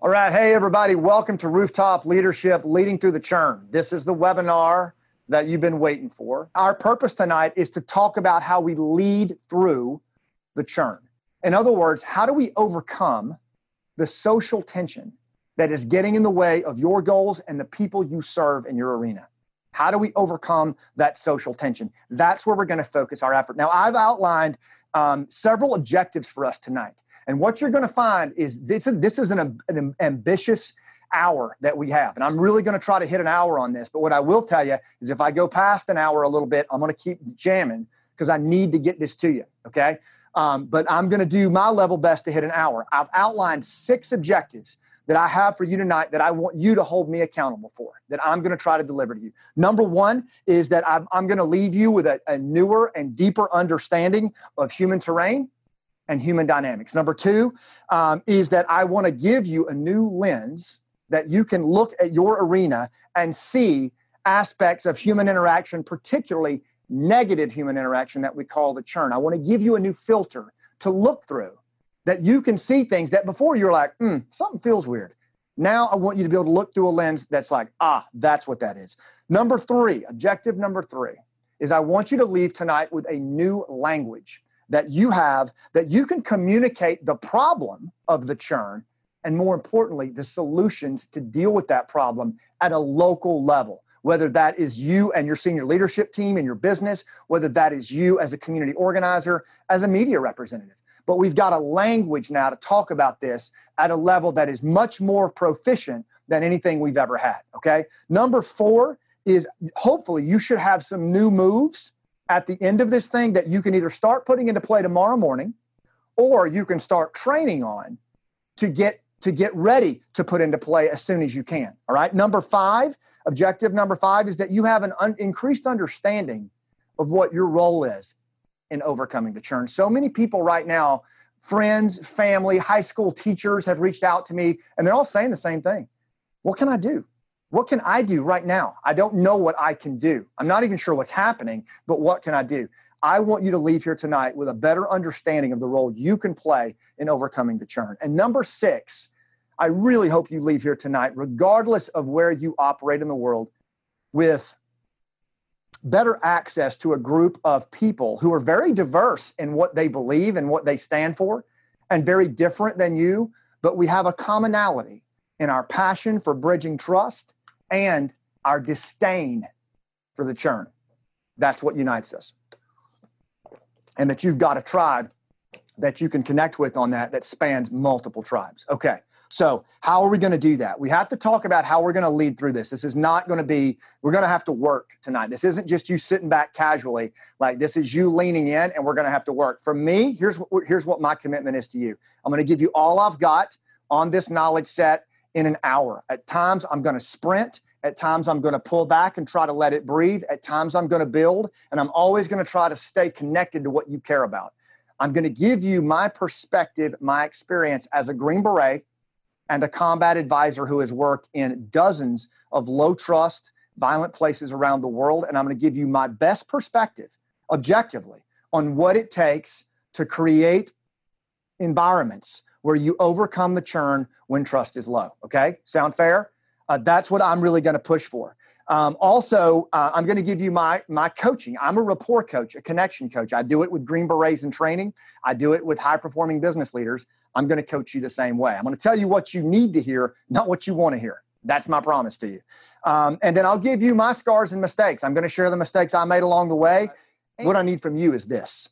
All right. Hey, everybody. Welcome to Rooftop Leadership Leading Through the Churn. This is the webinar that you've been waiting for. Our purpose tonight is to talk about how we lead through the churn. In other words, how do we overcome the social tension that is getting in the way of your goals and the people you serve in your arena? How do we overcome that social tension? That's where we're going to focus our effort. Now, I've outlined um, several objectives for us tonight. And what you're going to find is this, this is an, an ambitious hour that we have. And I'm really going to try to hit an hour on this. But what I will tell you is if I go past an hour a little bit, I'm going to keep jamming because I need to get this to you. Okay. Um, but I'm going to do my level best to hit an hour. I've outlined six objectives that I have for you tonight that I want you to hold me accountable for, that I'm going to try to deliver to you. Number one is that I'm, I'm going to leave you with a, a newer and deeper understanding of human terrain and human dynamics. Number two um, is that I want to give you a new lens that you can look at your arena and see aspects of human interaction, particularly negative human interaction that we call the churn. I want to give you a new filter to look through that you can see things that before you're like, hmm, something feels weird. Now I want you to be able to look through a lens that's like, ah, that's what that is. Number three, objective number three, is I want you to leave tonight with a new language that you have that you can communicate the problem of the churn and more importantly the solutions to deal with that problem at a local level whether that is you and your senior leadership team in your business whether that is you as a community organizer as a media representative. But we've got a language now to talk about this at a level that is much more proficient than anything we've ever had okay? Number 4 is hopefully you should have some new moves at the end of this thing that you can either start putting into play tomorrow morning or you can start training on to get to get ready to put into play as soon as you can all right? Number five objective number five is that you have an un- increased understanding of what your role is in overcoming the churn. So many people right now friends family high school teachers have reached out to me and they're all saying the same thing. What can i do what can I do right now? I don't know what I can do. I'm not even sure what's happening, but what can I do? I want you to leave here tonight with a better understanding of the role you can play in overcoming the churn. And number six, I really hope you leave here tonight, regardless of where you operate in the world, with better access to a group of people who are very diverse in what they believe and what they stand for and very different than you, but we have a commonality in our passion for bridging trust and our disdain for the churn. That's what unites us. And that you've got a tribe that you can connect with on that that spans multiple tribes. Okay. So, how are we going to do that? We have to talk about how we're going to lead through this. This is not going to be, we're going to have to work tonight. This isn't just you sitting back casually. Like, this is you leaning in and we're going to have to work. For me, here's what, here's what my commitment is to you I'm going to give you all I've got on this knowledge set in an hour. At times, I'm going to sprint. At times, I'm going to pull back and try to let it breathe. At times, I'm going to build. And I'm always going to try to stay connected to what you care about. I'm going to give you my perspective, my experience as a Green Beret and a combat advisor who has worked in dozens of low trust, violent places around the world. And I'm going to give you my best perspective, objectively, on what it takes to create environments where you overcome the churn when trust is low. Okay, sound fair? Uh, that's what I'm really going to push for. Um, also, uh, I'm going to give you my my coaching. I'm a rapport coach, a connection coach. I do it with Green Berets in training. I do it with high performing business leaders. I'm going to coach you the same way. I'm going to tell you what you need to hear, not what you want to hear. That's my promise to you. Um, and then I'll give you my scars and mistakes. I'm going to share the mistakes I made along the way. What I need from you is this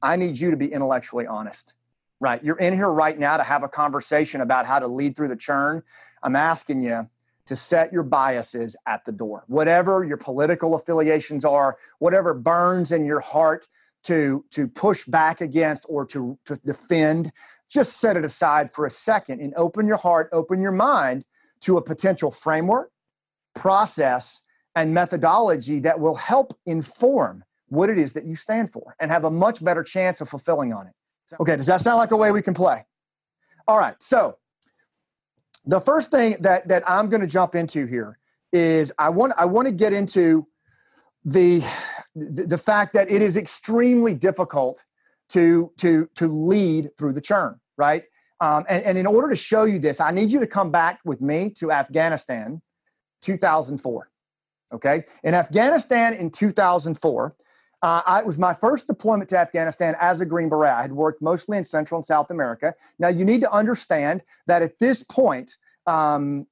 I need you to be intellectually honest right? You're in here right now to have a conversation about how to lead through the churn. I'm asking you to set your biases at the door. Whatever your political affiliations are, whatever burns in your heart to, to push back against or to, to defend, just set it aside for a second and open your heart, open your mind to a potential framework, process, and methodology that will help inform what it is that you stand for and have a much better chance of fulfilling on it. Okay, does that sound like a way we can play? All right, so the first thing that that I'm going to jump into here is I want I want to get into the the fact that it is extremely difficult to to to lead through the churn, right? Um, and, and in order to show you this, I need you to come back with me to Afghanistan 2004. Okay. In Afghanistan in 2004, uh, I, it was my first deployment to Afghanistan as a Green Beret. I had worked mostly in Central and South America. Now, you need to understand that at this point, um,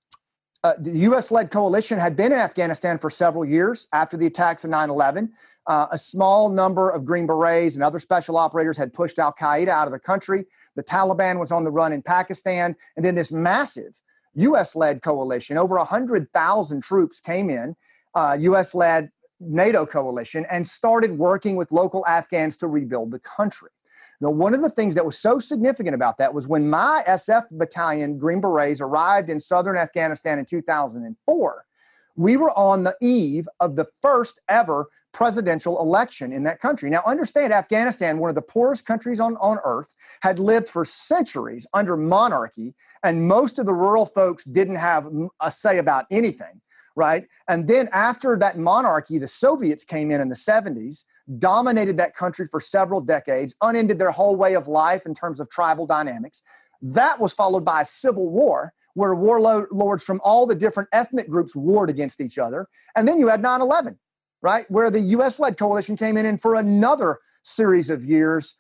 uh, the U.S. led coalition had been in Afghanistan for several years after the attacks of 9 11. Uh, a small number of Green Berets and other special operators had pushed Al Qaeda out of the country. The Taliban was on the run in Pakistan. And then this massive U.S. led coalition, over 100,000 troops came in, uh, U.S. led NATO coalition, and started working with local Afghans to rebuild the country. Now, one of the things that was so significant about that was when my SF battalion, Green Berets, arrived in southern Afghanistan in 2004, we were on the eve of the first ever presidential election in that country. Now, understand Afghanistan, one of the poorest countries on, on earth, had lived for centuries under monarchy, and most of the rural folks didn't have a say about anything, right? And then after that monarchy, the Soviets came in in the 70s, dominated that country for several decades, unended their whole way of life in terms of tribal dynamics. That was followed by a civil war where warlords from all the different ethnic groups warred against each other. And then you had 9 11 right? Where the US led coalition came in and for another series of years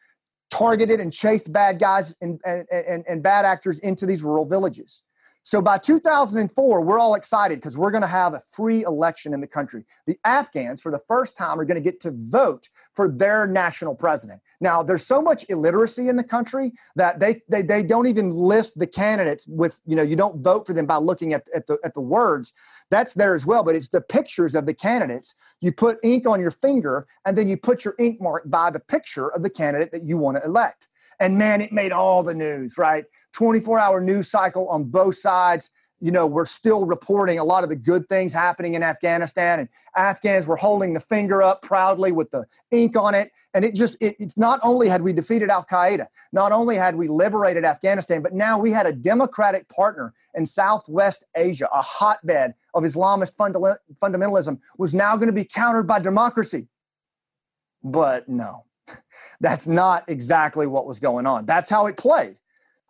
targeted and chased bad guys and, and, and, and bad actors into these rural villages. So by 2004, we're all excited because we're going to have a free election in the country. The Afghans, for the first time, are going to get to vote for their national president. Now, there's so much illiteracy in the country that they, they, they don't even list the candidates with, you know, you don't vote for them by looking at, at, the, at the words. That's there as well, but it's the pictures of the candidates. You put ink on your finger and then you put your ink mark by the picture of the candidate that you want to elect. And man, it made all the news, right? 24 hour news cycle on both sides. You know, we're still reporting a lot of the good things happening in Afghanistan, and Afghans were holding the finger up proudly with the ink on it. And it just, it, it's not only had we defeated Al Qaeda, not only had we liberated Afghanistan, but now we had a democratic partner in Southwest Asia, a hotbed of Islamist fundamentalism, was now going to be countered by democracy. But no, that's not exactly what was going on. That's how it played.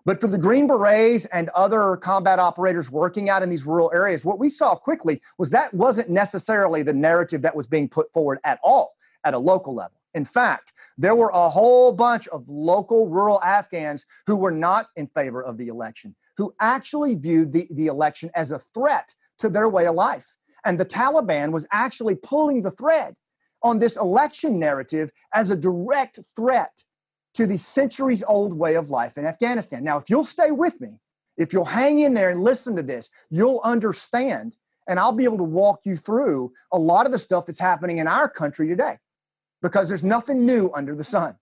But for the Green Berets and other combat operators working out in these rural areas, what we saw quickly was that wasn't necessarily the narrative that was being put forward at all at a local level. In fact, there were a whole bunch of local rural Afghans who were not in favor of the election, who actually viewed the, the election as a threat to their way of life. And the Taliban was actually pulling the thread on this election narrative as a direct threat to the centuries old way of life in Afghanistan. Now, if you'll stay with me, if you'll hang in there and listen to this, you'll understand, and I'll be able to walk you through a lot of the stuff that's happening in our country today because there's nothing new under the sun.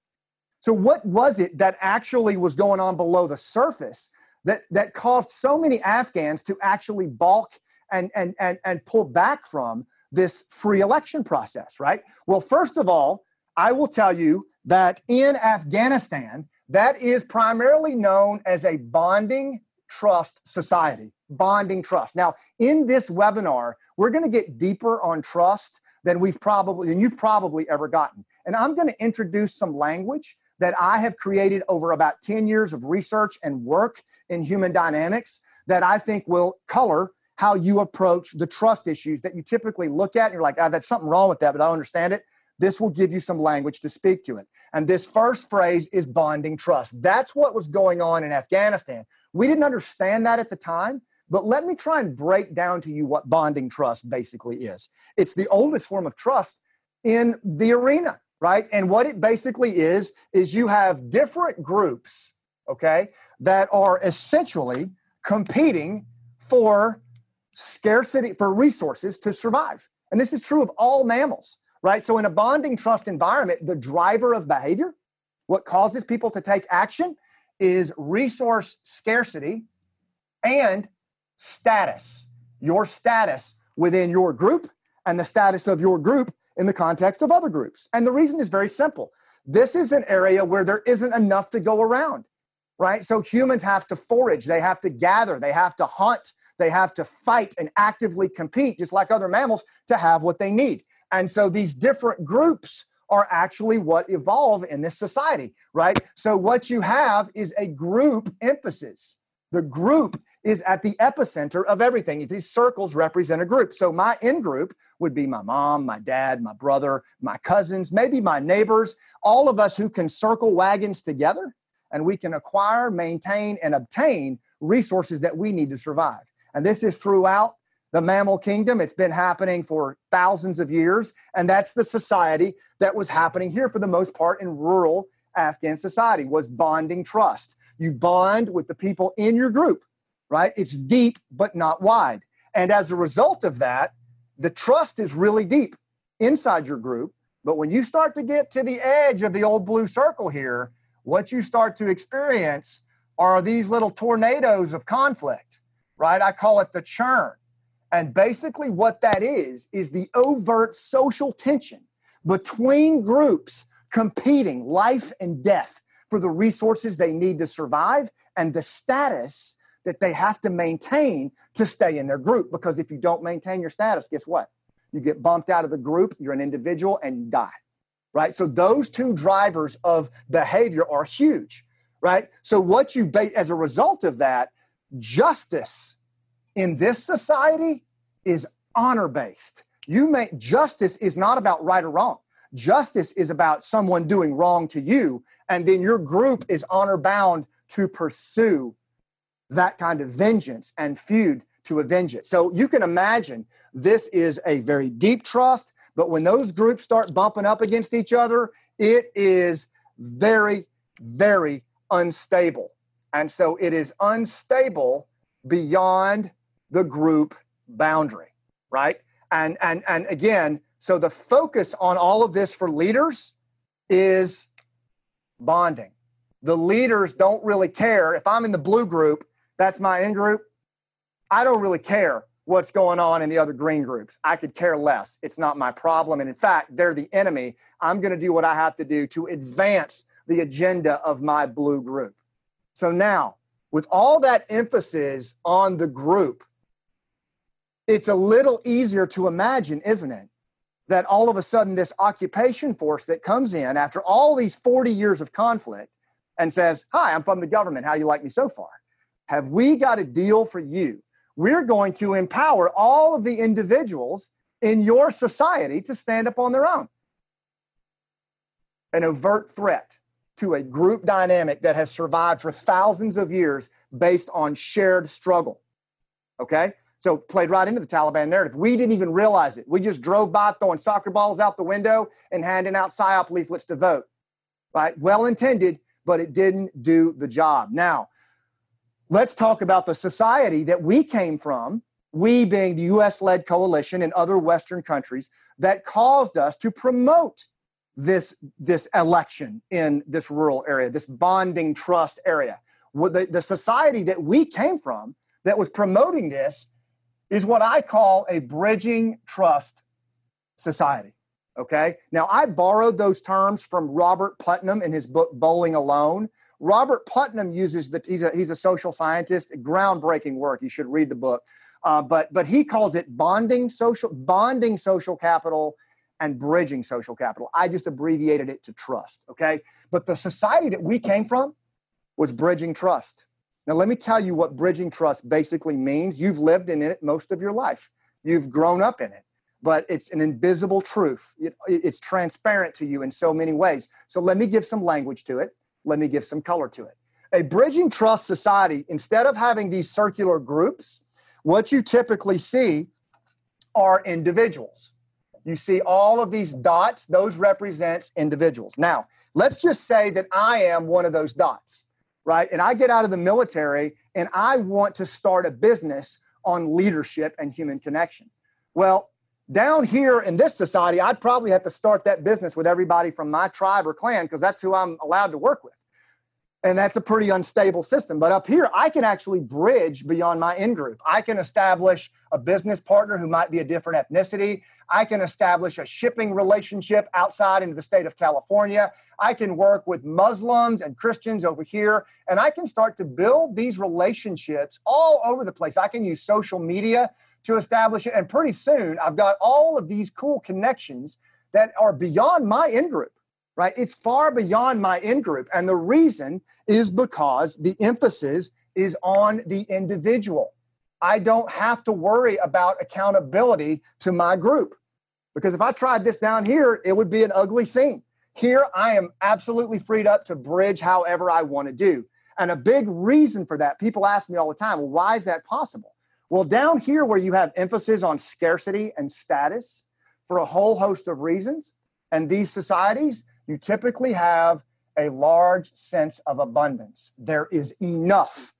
So, what was it that actually was going on below the surface that, that caused so many Afghans to actually balk and, and, and, and pull back from this free election process, right? Well, first of all, I will tell you that in Afghanistan, that is primarily known as a bonding trust society. Bonding trust. Now, in this webinar, we're going to get deeper on trust than we've probably than you've probably ever gotten. And I'm going to introduce some language that I have created over about 10 years of research and work in human dynamics that I think will color how you approach the trust issues that you typically look at and you're like, ah, that's something wrong with that, but I don't understand it. This will give you some language to speak to it. And this first phrase is bonding trust. That's what was going on in Afghanistan. We didn't understand that at the time, but let me try and break down to you what bonding trust basically is. It's the oldest form of trust in the arena, right? And what it basically is, is you have different groups, okay, that are essentially competing for scarcity, for resources to survive. And this is true of all mammals right? So, in a bonding trust environment, the driver of behavior, what causes people to take action, is resource scarcity and status. Your status within your group and the status of your group in the context of other groups. And the reason is very simple this is an area where there isn't enough to go around, right? So, humans have to forage, they have to gather, they have to hunt. They have to fight and actively compete, just like other mammals, to have what they need. And so these different groups are actually what evolve in this society, right? So what you have is a group emphasis. The group is at the epicenter of everything. These circles represent a group. So my in group would be my mom, my dad, my brother, my cousins, maybe my neighbors, all of us who can circle wagons together and we can acquire, maintain, and obtain resources that we need to survive. And this is throughout the mammal kingdom. It's been happening for thousands of years. And that's the society that was happening here for the most part in rural Afghan society was bonding trust. You bond with the people in your group, right? It's deep, but not wide. And as a result of that, the trust is really deep inside your group. But when you start to get to the edge of the old blue circle here, what you start to experience are these little tornadoes of conflict, right? I call it the churn. And basically, what that is, is the overt social tension between groups competing life and death for the resources they need to survive and the status that they have to maintain to stay in their group. Because if you don't maintain your status, guess what? You get bumped out of the group, you're an individual, and you die. Right? So, those two drivers of behavior are huge. Right? So, what you, bait as a result of that, justice in this society is honor based. You make justice is not about right or wrong. Justice is about someone doing wrong to you, and then your group is honor bound to pursue that kind of vengeance and feud to avenge it. So you can imagine this is a very deep trust, but when those groups start bumping up against each other, it is very, very unstable. And so it is unstable beyond the group boundary, right? And and and again, so the focus on all of this for leaders is bonding. The leaders don't really care if I'm in the blue group, that's my in group. I don't really care what's going on in the other green groups. I could care less. It's not my problem. And in fact, they're the enemy. I'm going to do what I have to do to advance the agenda of my blue group. So now, with all that emphasis on the group, it's a little easier to imagine, isn't it? That all of a sudden, this occupation force that comes in after all these 40 years of conflict and says, Hi, I'm from the government. How you like me so far? Have we got a deal for you? We're going to empower all of the individuals in your society to stand up on their own. An overt threat to a group dynamic that has survived for thousands of years based on shared struggle. Okay? So played right into the Taliban narrative. We didn't even realize it. We just drove by throwing soccer balls out the window and handing out psyop leaflets to vote. Right? Well intended, but it didn't do the job. Now, let's talk about the society that we came from, we being the US led coalition and other Western countries, that caused us to promote this, this election in this rural area, this bonding trust area. The, the society that we came from that was promoting this is what I call a bridging trust society. Okay. Now, I borrowed those terms from Robert Putnam in his book, Bowling Alone. Robert Putnam uses that, he's a, he's a social scientist, groundbreaking work. You should read the book. Uh, but, but he calls it bonding social, bonding social capital and bridging social capital. I just abbreviated it to trust. Okay. But the society that we came from was bridging trust. Now, let me tell you what bridging trust basically means. You've lived in it most of your life, you've grown up in it, but it's an invisible truth. It, it's transparent to you in so many ways. So, let me give some language to it, let me give some color to it. A bridging trust society, instead of having these circular groups, what you typically see are individuals. You see all of these dots, those represents individuals. Now, let's just say that I am one of those dots right? And I get out of the military and I want to start a business on leadership and human connection. Well, down here in this society, I'd probably have to start that business with everybody from my tribe or clan because that's who I'm allowed to work with. And that's a pretty unstable system. But up here, I can actually bridge beyond my in group. I can establish a business partner who might be a different ethnicity. I can establish a shipping relationship outside into the state of California. I can work with Muslims and Christians over here. And I can start to build these relationships all over the place. I can use social media to establish it. And pretty soon, I've got all of these cool connections that are beyond my in group, right? It's far beyond my in group. And the reason is because the emphasis is on the individual. I don't have to worry about accountability to my group. Because if I tried this down here, it would be an ugly scene. Here, I am absolutely freed up to bridge however I want to do. And a big reason for that, people ask me all the time, well, why is that possible? Well, down here where you have emphasis on scarcity and status for a whole host of reasons, and these societies, you typically have a large sense of abundance. There is enough,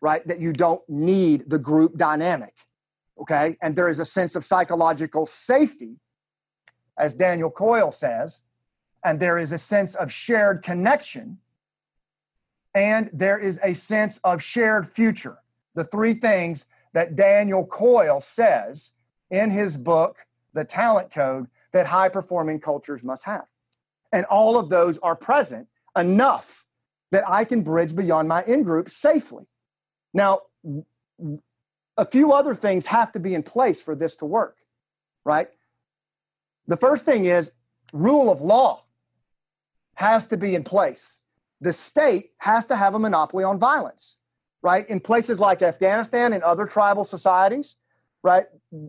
right, that you don't need the group dynamic. Okay. And there is a sense of psychological safety, as Daniel Coyle says, and there is a sense of shared connection, and there is a sense of shared future. The three things that Daniel Coyle says in his book, The Talent Code, that high performing cultures must have. And all of those are present enough that I can bridge beyond my in group safely. Now, a few other things have to be in place for this to work, right? The first thing is rule of law has to be in place. The state has to have a monopoly on violence right? In places like Afghanistan and other tribal societies, right?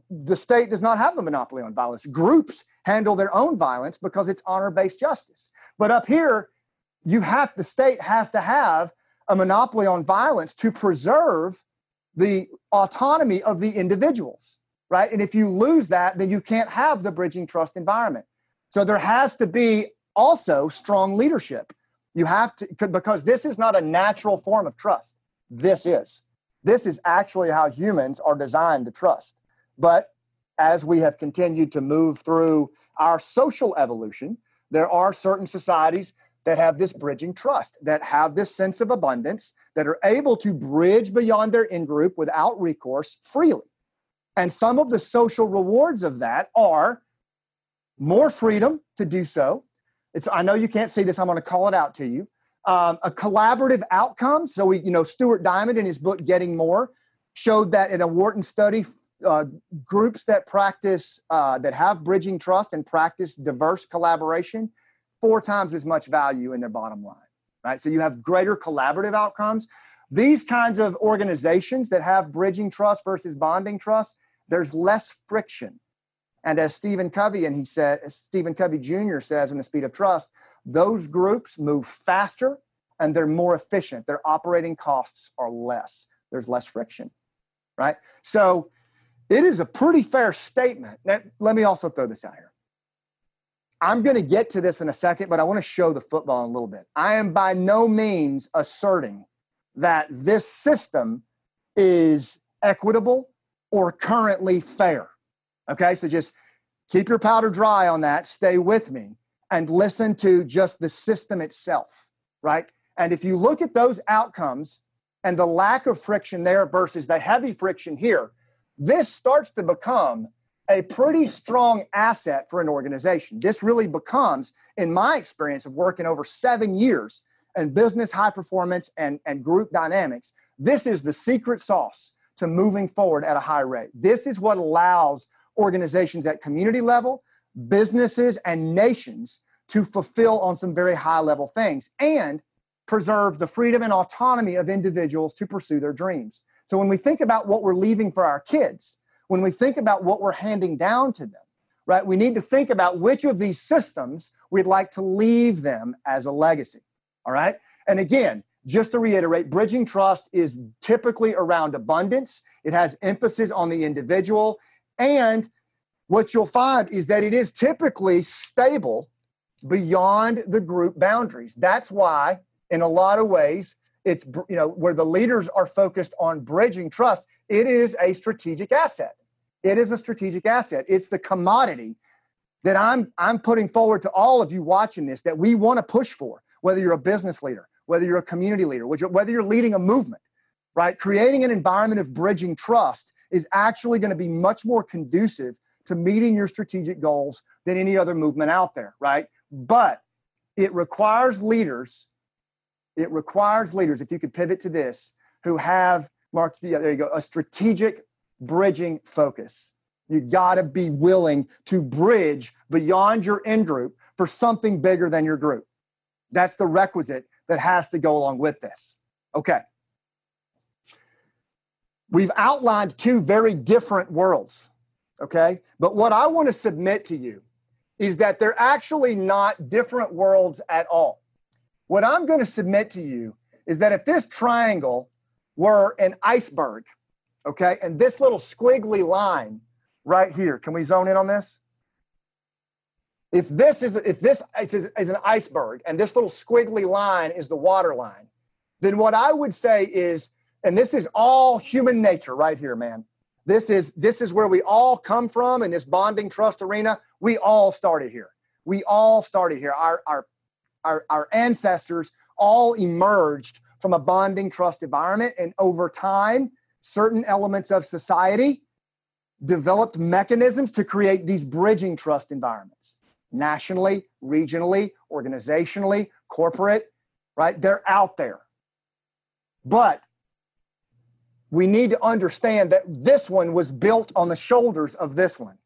The state does not have the monopoly on violence. Groups handle their own violence because it's honor based justice. But up here, you have the state has to have a monopoly on violence to preserve the autonomy of the individuals, right? And if you lose that, then you can't have the bridging trust environment. So there has to be also strong leadership. You have to, because this is not a natural form of trust this is. This is actually how humans are designed to trust. But as we have continued to move through our social evolution, there are certain societies that have this bridging trust, that have this sense of abundance, that are able to bridge beyond their in group without recourse freely. And some of the social rewards of that are more freedom to do so. It's, I know you can't see this, I'm going to call it out to you um, a collaborative outcome. So we, you know, Stuart Diamond in his book Getting More showed that in a Wharton study, uh, groups that practice uh, that have bridging trust and practice diverse collaboration, four times as much value in their bottom line. Right. So you have greater collaborative outcomes. These kinds of organizations that have bridging trust versus bonding trust, there's less friction. And as Stephen Covey and he said, Stephen Covey Jr. says in The Speed of Trust, those groups move faster and they're more efficient. Their operating costs are less. There's less friction, right? So it is a pretty fair statement. Now, let me also throw this out here. I'm going to get to this in a second, but I want to show the football a little bit. I am by no means asserting that this system is equitable or currently fair. Okay, so just keep your powder dry on that. Stay with me and listen to just the system itself, right? And if you look at those outcomes and the lack of friction there versus the heavy friction here, this starts to become a pretty strong asset for an organization. This really becomes, in my experience of working over seven years in business high performance and, and group dynamics, this is the secret sauce to moving forward at a high rate. This is what allows organizations at community level businesses and nations to fulfill on some very high level things and preserve the freedom and autonomy of individuals to pursue their dreams. So when we think about what we're leaving for our kids, when we think about what we're handing down to them, right, we need to think about which of these systems we'd like to leave them as a legacy. All right. And again, just to reiterate, bridging trust is typically around abundance. It has emphasis on the individual and what you'll find is that it is typically stable beyond the group boundaries. That's why, in a lot of ways, it's you know where the leaders are focused on bridging trust. It is a strategic asset. It is a strategic asset. It's the commodity that I'm I'm putting forward to all of you watching this that we want to push for. Whether you're a business leader, whether you're a community leader, whether you're leading a movement, right? Creating an environment of bridging trust is actually going to be much more conducive to meeting your strategic goals than any other movement out there, right? But it requires leaders, it requires leaders, if you could pivot to this, who have, Mark, yeah, there you go, a strategic bridging focus. You got to be willing to bridge beyond your in group for something bigger than your group. That's the requisite that has to go along with this. Okay. We've outlined two very different worlds, okay? But what I want to submit to you is that they're actually not different worlds at all. What I'm going to submit to you is that if this triangle were an iceberg, okay, and this little squiggly line right here, can we zone in on this? If this is if this is, is an iceberg and this little squiggly line is the water line, then what I would say is, and this is all human nature right here, man. This is this is where we all come from in this bonding trust arena. We all started here. We all started here. Our our our, our ancestors all emerged from a bonding trust environment, and over time, certain elements of society developed mechanisms to create these bridging trust environments nationally, regionally, organizationally, corporate, right? They're out there. But we need to understand that this one was built on the shoulders of this one.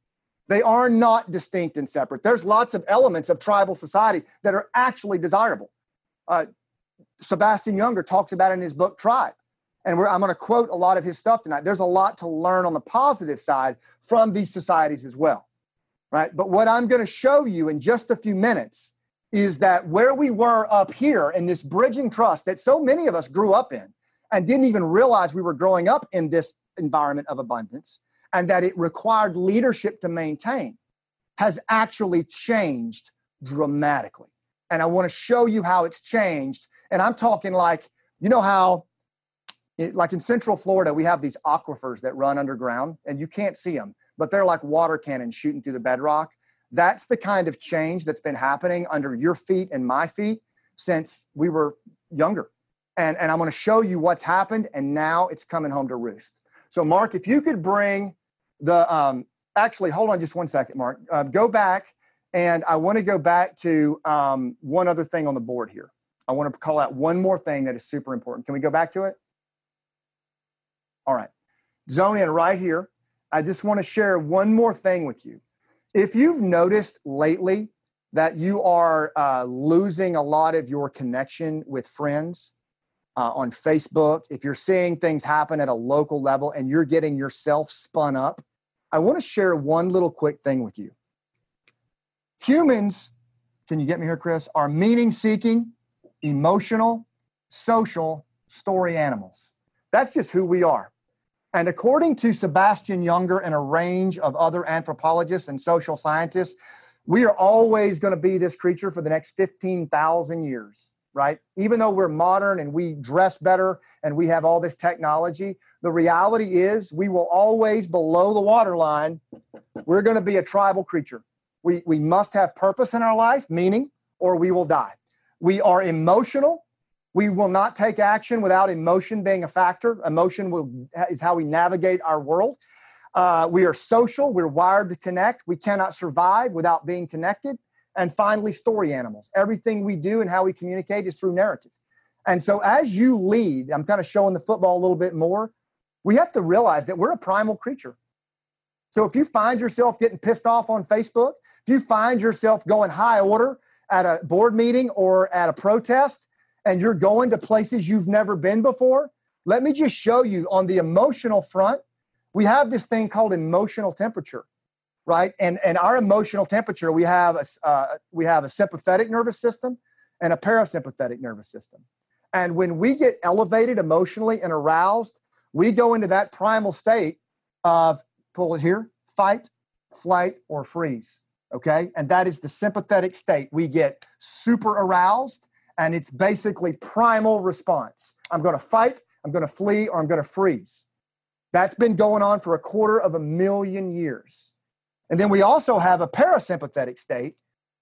They are not distinct and separate. There's lots of elements of tribal society that are actually desirable. Uh, Sebastian Junger talks about in his book Tribe. And I'm going to quote a lot of his stuff tonight. There's a lot to learn on the positive side from these societies as well right? But what I'm going to show you in just a few minutes is that where we were up here in this bridging trust that so many of us grew up in and didn't even realize we were growing up in this environment of abundance and that it required leadership to maintain has actually changed dramatically. And I want to show you how it's changed. And I'm talking like, you know how, it, like in Central Florida, we have these aquifers that run underground and you can't see them but they're like water cannons shooting through the bedrock. That's the kind of change that's been happening under your feet and my feet since we were younger. And, and I'm going to show you what's happened, and now it's coming home to roost. So, Mark, if you could bring the, um, actually, hold on just one second, Mark. Uh, go back, and I want to go back to um, one other thing on the board here. I want to call out one more thing that is super important. Can we go back to it? All right. Zone in right here. I just want to share one more thing with you. If you've noticed lately that you are uh, losing a lot of your connection with friends uh, on Facebook, if you're seeing things happen at a local level and you're getting yourself spun up, I want to share one little quick thing with you. Humans, can you get me here, Chris, are meaning seeking, emotional, social story animals. That's just who we are. And according to Sebastian Junger and a range of other anthropologists and social scientists, we are always going to be this creature for the next 15,000 years, right? Even though we're modern and we dress better and we have all this technology, the reality is we will always, below the waterline, we're going to be a tribal creature. We, we must have purpose in our life, meaning, or we will die. We are emotional we will not take action without emotion being a factor. Emotion will, is how we navigate our world. Uh, we are social. We're wired to connect. We cannot survive without being connected. And finally, story animals. Everything we do and how we communicate is through narrative. And so, as you lead, I'm kind of showing the football a little bit more. We have to realize that we're a primal creature. So, if you find yourself getting pissed off on Facebook, if you find yourself going high order at a board meeting or at a protest, and you're going to places you've never been before, let me just show you on the emotional front, we have this thing called emotional temperature, right? And, and our emotional temperature, we have, a, uh, we have a sympathetic nervous system and a parasympathetic nervous system. And when we get elevated emotionally and aroused, we go into that primal state of, pull it here, fight, flight, or freeze. Okay. And that is the sympathetic state. We get super aroused and it's basically primal response. I'm going to fight, I'm going to flee, or I'm going to freeze. That's been going on for a quarter of a million years. And then we also have a parasympathetic state,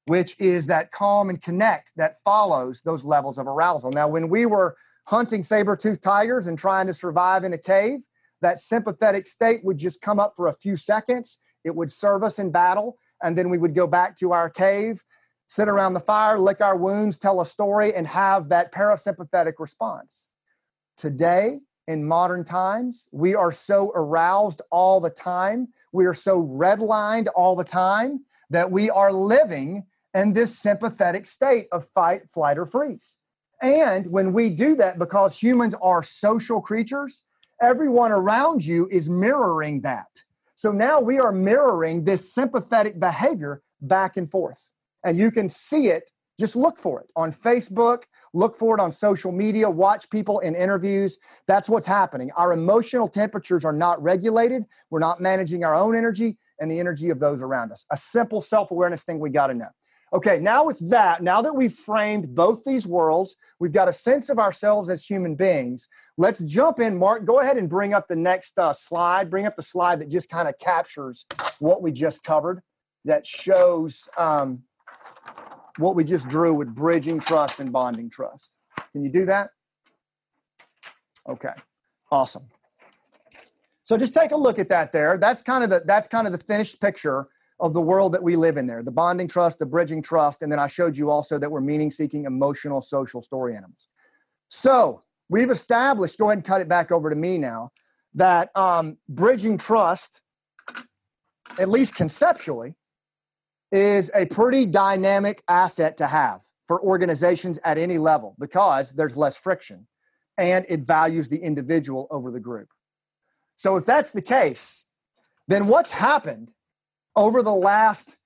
which is that calm and connect that follows those levels of arousal. Now, when we were hunting saber-toothed tigers and trying to survive in a cave, that sympathetic state would just come up for a few seconds. It would serve us in battle, and then we would go back to our cave sit around the fire, lick our wounds, tell a story, and have that parasympathetic response. Today, in modern times. We are so aroused all the time. We are so redlined all the time that we are living in this sympathetic state of fight, flight, or freeze. And when we do that, because humans are social creatures, everyone around you is mirroring that. So now we are mirroring this sympathetic behavior back and forth. And you can see it, just look for it on Facebook, look for it on social media, watch people in interviews. That's what's happening. Our emotional temperatures are not regulated. We're not managing our own energy and the energy of those around us. A simple self awareness thing we got to know. Okay, now with that, now that we've framed both these worlds, we've got a sense of ourselves as human beings. Let's jump in. Mark, go ahead and bring up the next uh, slide. Bring up the slide that just kind of captures what we just covered, that shows um, what we just drew with bridging trust and bonding trust. Can you do that? Okay, awesome. So just take a look at that there. That's kind of the that's kind of the finished picture of the world that we live in there. The bonding trust, the bridging trust, and then I showed you also that we're meaning seeking emotional social story animals. So, we've established, go ahead and cut it back over to me now, that um, bridging trust at least conceptually is a pretty dynamic asset to have for organizations at any level because there's less friction and it values the individual over the group. So, if that's the case, then what's happened over the last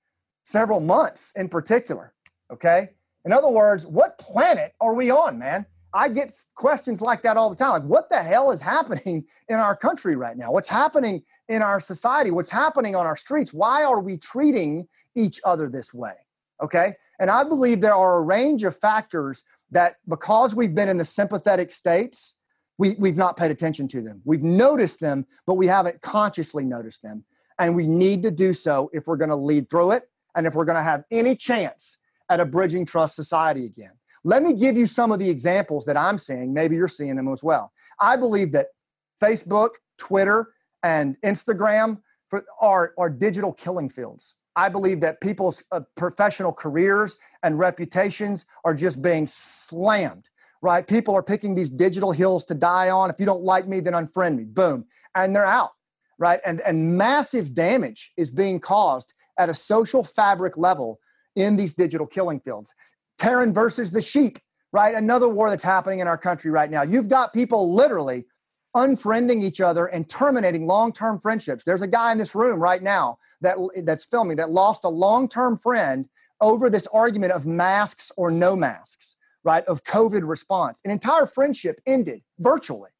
several months in particular? Okay. In other words, what planet are we on, man? I get questions like that all the time. Like, what the hell is happening in our country right now? What's happening in our society? What's happening on our streets? Why are we treating each other this way? Okay. And I believe there are a range of factors that because we've been in the sympathetic states, we, we've not paid attention to them. We've noticed them, but we haven't consciously noticed them. And we need to do so if we're going to lead through it and if we're going to have any chance at a bridging trust society again. Let me give you some of the examples that I'm seeing. Maybe you're seeing them as well. I believe that Facebook, Twitter, and Instagram are, are digital killing fields. I believe that people's uh, professional careers and reputations are just being slammed right? People are picking these digital hills to die on. If you don't like me, then unfriend me. Boom. And they're out, right? And, and massive damage is being caused at a social fabric level in these digital killing fields. Karen versus the sheep, right? Another war that's happening in our country right now. You've got people literally unfriending each other and terminating long-term friendships. There's a guy in this room right now that that's filming that lost a long-term friend over this argument of masks or no masks right, of COVID response. An entire friendship ended virtually,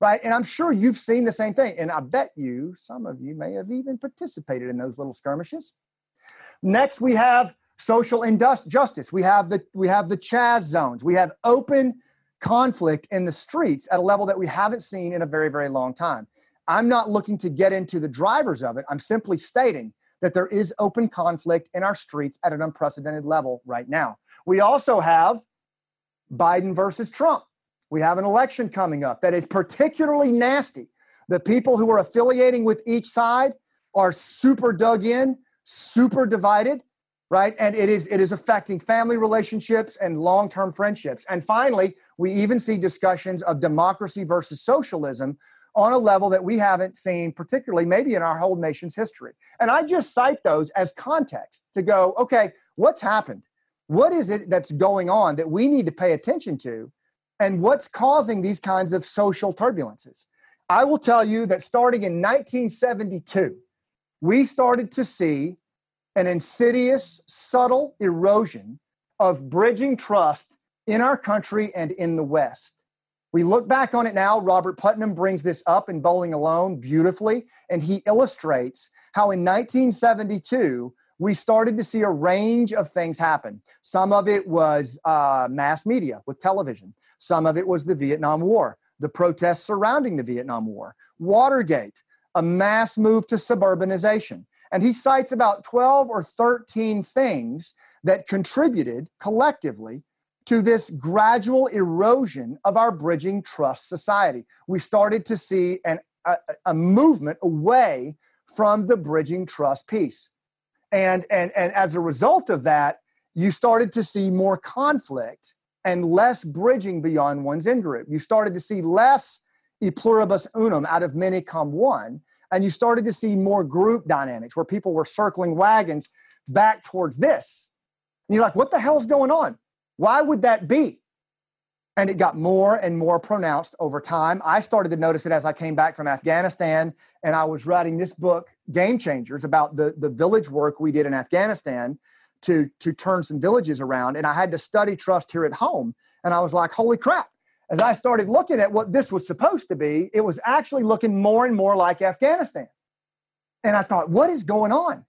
right? And I'm sure you've seen the same thing. And I bet you, some of you may have even participated in those little skirmishes. Next, we have social injustice. We have the we have the Chaz zones. We have open conflict in the streets at a level that we haven't seen in a very, very long time. I'm not looking to get into the drivers of it. I'm simply stating that there is open conflict in our streets at an unprecedented level right now. We also have Biden versus Trump. We have an election coming up that is particularly nasty. The people who are affiliating with each side are super dug in, super divided, right? And it is it is affecting family relationships and long-term friendships. And finally, we even see discussions of democracy versus socialism on a level that we haven't seen particularly maybe in our whole nation's history. And I just cite those as context to go, okay, what's happened? What is it that's going on that we need to pay attention to? And what's causing these kinds of social turbulences? I will tell you that starting in 1972, we started to see an insidious, subtle erosion of bridging trust in our country and in the West. We look back on it now. Robert Putnam brings this up in Bowling Alone beautifully, and he illustrates how in 1972, we started to see a range of things happen. Some of it was uh, mass media with television, some of it was the Vietnam War, the protests surrounding the Vietnam War, Watergate, a mass move to suburbanization. And he cites about 12 or 13 things that contributed collectively to this gradual erosion of our bridging trust society. We started to see an, a, a movement away from the bridging trust piece and and and as a result of that you started to see more conflict and less bridging beyond one's in group you started to see less e pluribus unum, out of many come one. And you started to see more group dynamics where people were circling wagons back towards this. And you're like, what the hell's going on? Why would that be? And it got more and more pronounced over time. I started to notice it as I came back from Afghanistan and I was writing this book, Game Changers, about the, the village work we did in Afghanistan to, to turn some villages around. And I had to study trust here at home. And I was like, holy crap. As I started looking at what this was supposed to be, it was actually looking more and more like Afghanistan. And I thought, what is going on?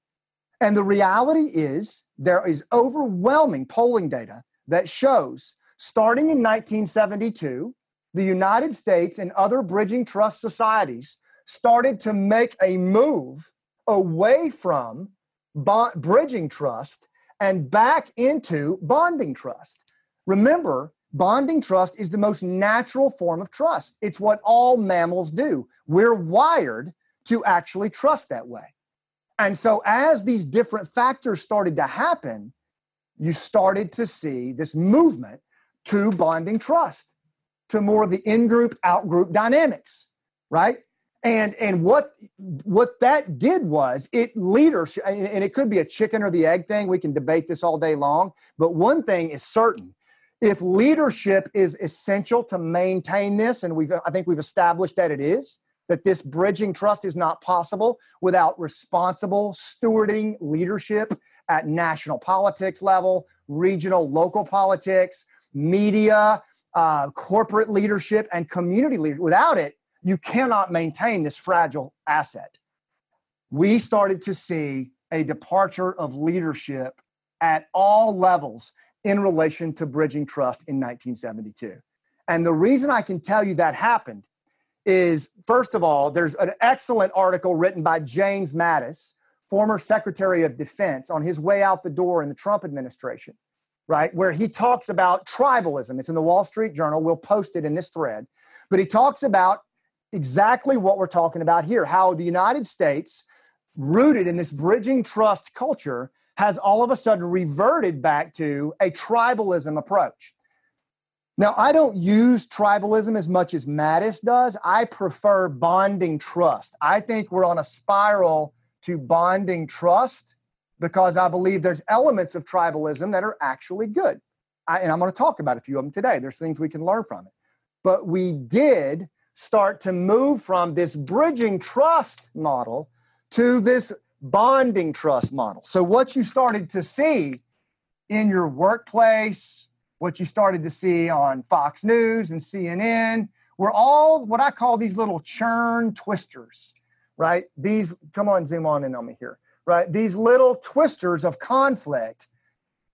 And the reality is, there is overwhelming polling data that shows starting in 1972, the United States and other bridging trust societies started to make a move away from bond, bridging trust and back into bonding trust. Remember, bonding trust is the most natural form of trust. It's what all mammals do. We're wired to actually trust that way. And so, as these different factors started to happen, you started to see this movement to bonding trust, to more of the in group, out group dynamics, right? And and what what that did was it leadership, and it could be a chicken or the egg thing. We can debate this all day long, but one thing is certain: if leadership is essential to maintain this, and we've I think we've established that it is, that this bridging trust is not possible without responsible stewarding leadership at national politics level, regional, local politics, media, uh, corporate leadership, and community leadership. Without it, you cannot maintain this fragile asset. We started to see a departure of leadership at all levels in relation to bridging trust in 1972. And the reason I can tell you that happened is first of all, there's an excellent article written by James Mattis, former Secretary of Defense, on his way out the door in the Trump administration, right? Where he talks about tribalism. It's in the Wall Street Journal. We'll post it in this thread. But he talks about exactly what we're talking about here how the United States, rooted in this bridging trust culture, has all of a sudden reverted back to a tribalism approach. Now, I don't use tribalism as much as Mattis does. I prefer bonding trust. I think we're on a spiral to bonding trust because I believe there's elements of tribalism that are actually good. I, and I'm going to talk about a few of them today. There's things we can learn from it. But we did start to move from this bridging trust model to this bonding trust model. So, what you started to see in your workplace, what you started to see on Fox News and CNN were all what I call these little churn twisters, right? These, come on, zoom on in on me here, right? These little twisters of conflict.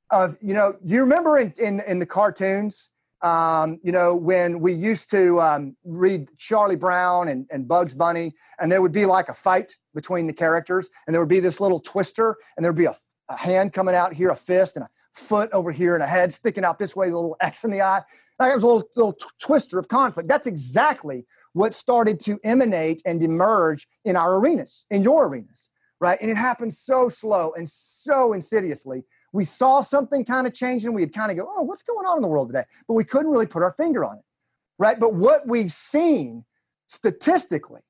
Of, you know, you remember in, in, in the cartoons, um, you know, when we used to um, read Charlie Brown and, and Bugs Bunny, and there would be like a fight between the characters, and there would be this little twister, and there would be a, a hand coming out here, a fist, and a foot over here and a head sticking out this way, a little X in the eye. Like it was a little, little t- twister of conflict. That's exactly what started to emanate and emerge in our arenas, in your arenas, right? And it happened so slow and so insidiously. We saw something kind of change and we'd kind of go, oh, what's going on in the world today? But we couldn't really put our finger on it, right? But what we've seen statistically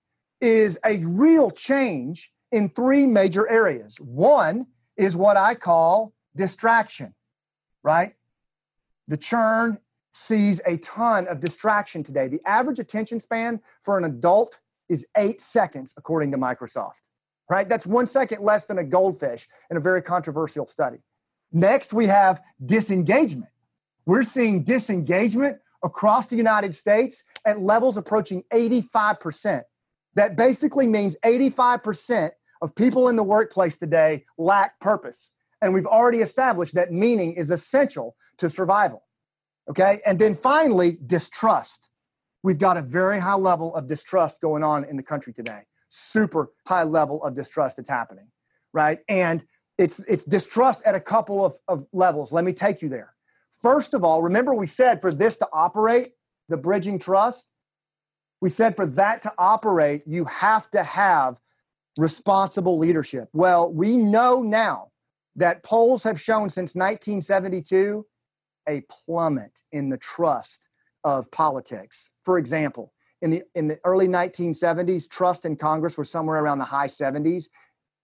is a real change in three major areas. One is what I call distraction right? The churn sees a ton of distraction today. The average attention span for an adult is eight seconds, according to Microsoft, right? That's one second less than a goldfish in a very controversial study. Next, we have disengagement. We're seeing disengagement across the United States at levels approaching 85%. That basically means 85% of people in the workplace today lack purpose. And we've already established that meaning is essential to survival. Okay. And then finally, distrust. We've got a very high level of distrust going on in the country today. Super high level of distrust that's happening. Right. And it's it's distrust at a couple of, of levels. Let me take you there. First of all, remember we said for this to operate, the bridging trust, we said for that to operate, you have to have responsible leadership. Well, we know now that polls have shown since 1972 a plummet in the trust of politics. For example, in the in the early 1970s, trust in Congress was somewhere around the high 70s.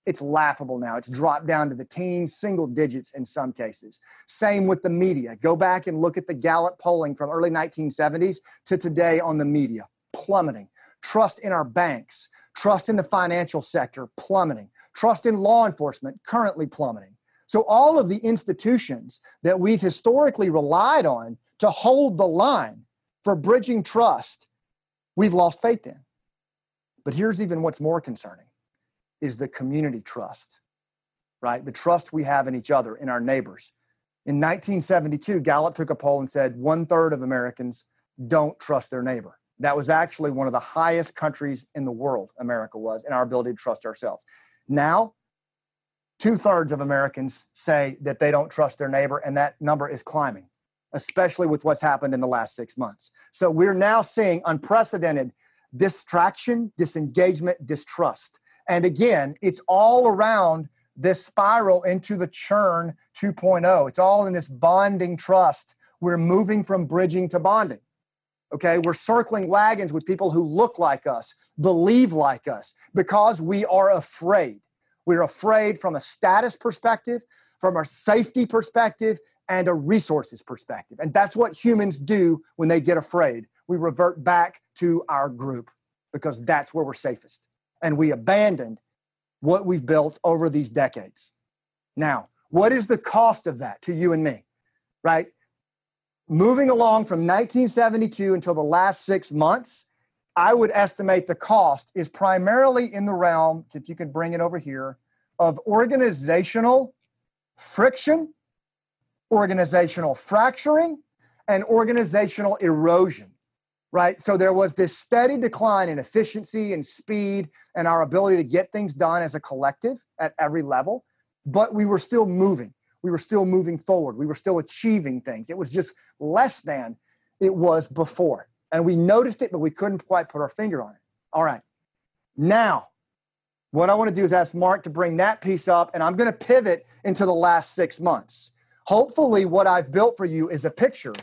It's laughable now. It's dropped down to the teens, single digits in some cases. Same with the media. Go back and look at the Gallup polling from early 1970s to today on the media, plummeting. Trust in our banks, trust in the financial sector, plummeting. Trust in law enforcement, currently plummeting. So, all of the institutions that we've historically relied on to hold the line for bridging trust, we've lost faith in. But here's even what's more concerning is the community trust, right? The trust we have in each other, in our neighbors. In 1972, Gallup took a poll and said one third of Americans don't trust their neighbor. That was actually one of the highest countries in the world, America was, in our ability to trust ourselves. Now, two thirds of Americans say that they don't trust their neighbor, and that number is climbing, especially with what's happened in the last six months. So we're now seeing unprecedented distraction, disengagement, distrust. And again, it's all around this spiral into the churn 2.0. It's all in this bonding trust. We're moving from bridging to bonding. Okay, we're circling wagons with people who look like us, believe like us, because we are afraid. We're afraid from a status perspective, from a safety perspective, and a resources perspective. And that's what humans do when they get afraid. We revert back to our group because that's where we're safest and we abandoned what we've built over these decades. Now, what is the cost of that to you and me? Right? Moving along from 1972 until the last six months, I would estimate the cost is primarily in the realm, if you could bring it over here, of organizational friction, organizational fracturing, and organizational erosion right? So there was this steady decline in efficiency and speed and our ability to get things done as a collective at every level, but we were still moving. We were still moving forward. We were still achieving things. It was just less than it was before. And we noticed it, but we couldn't quite put our finger on it. All right. Now, what I want to do is ask Mark to bring that piece up, and I'm going to pivot into the last six months. Hopefully, what I've built for you is a picture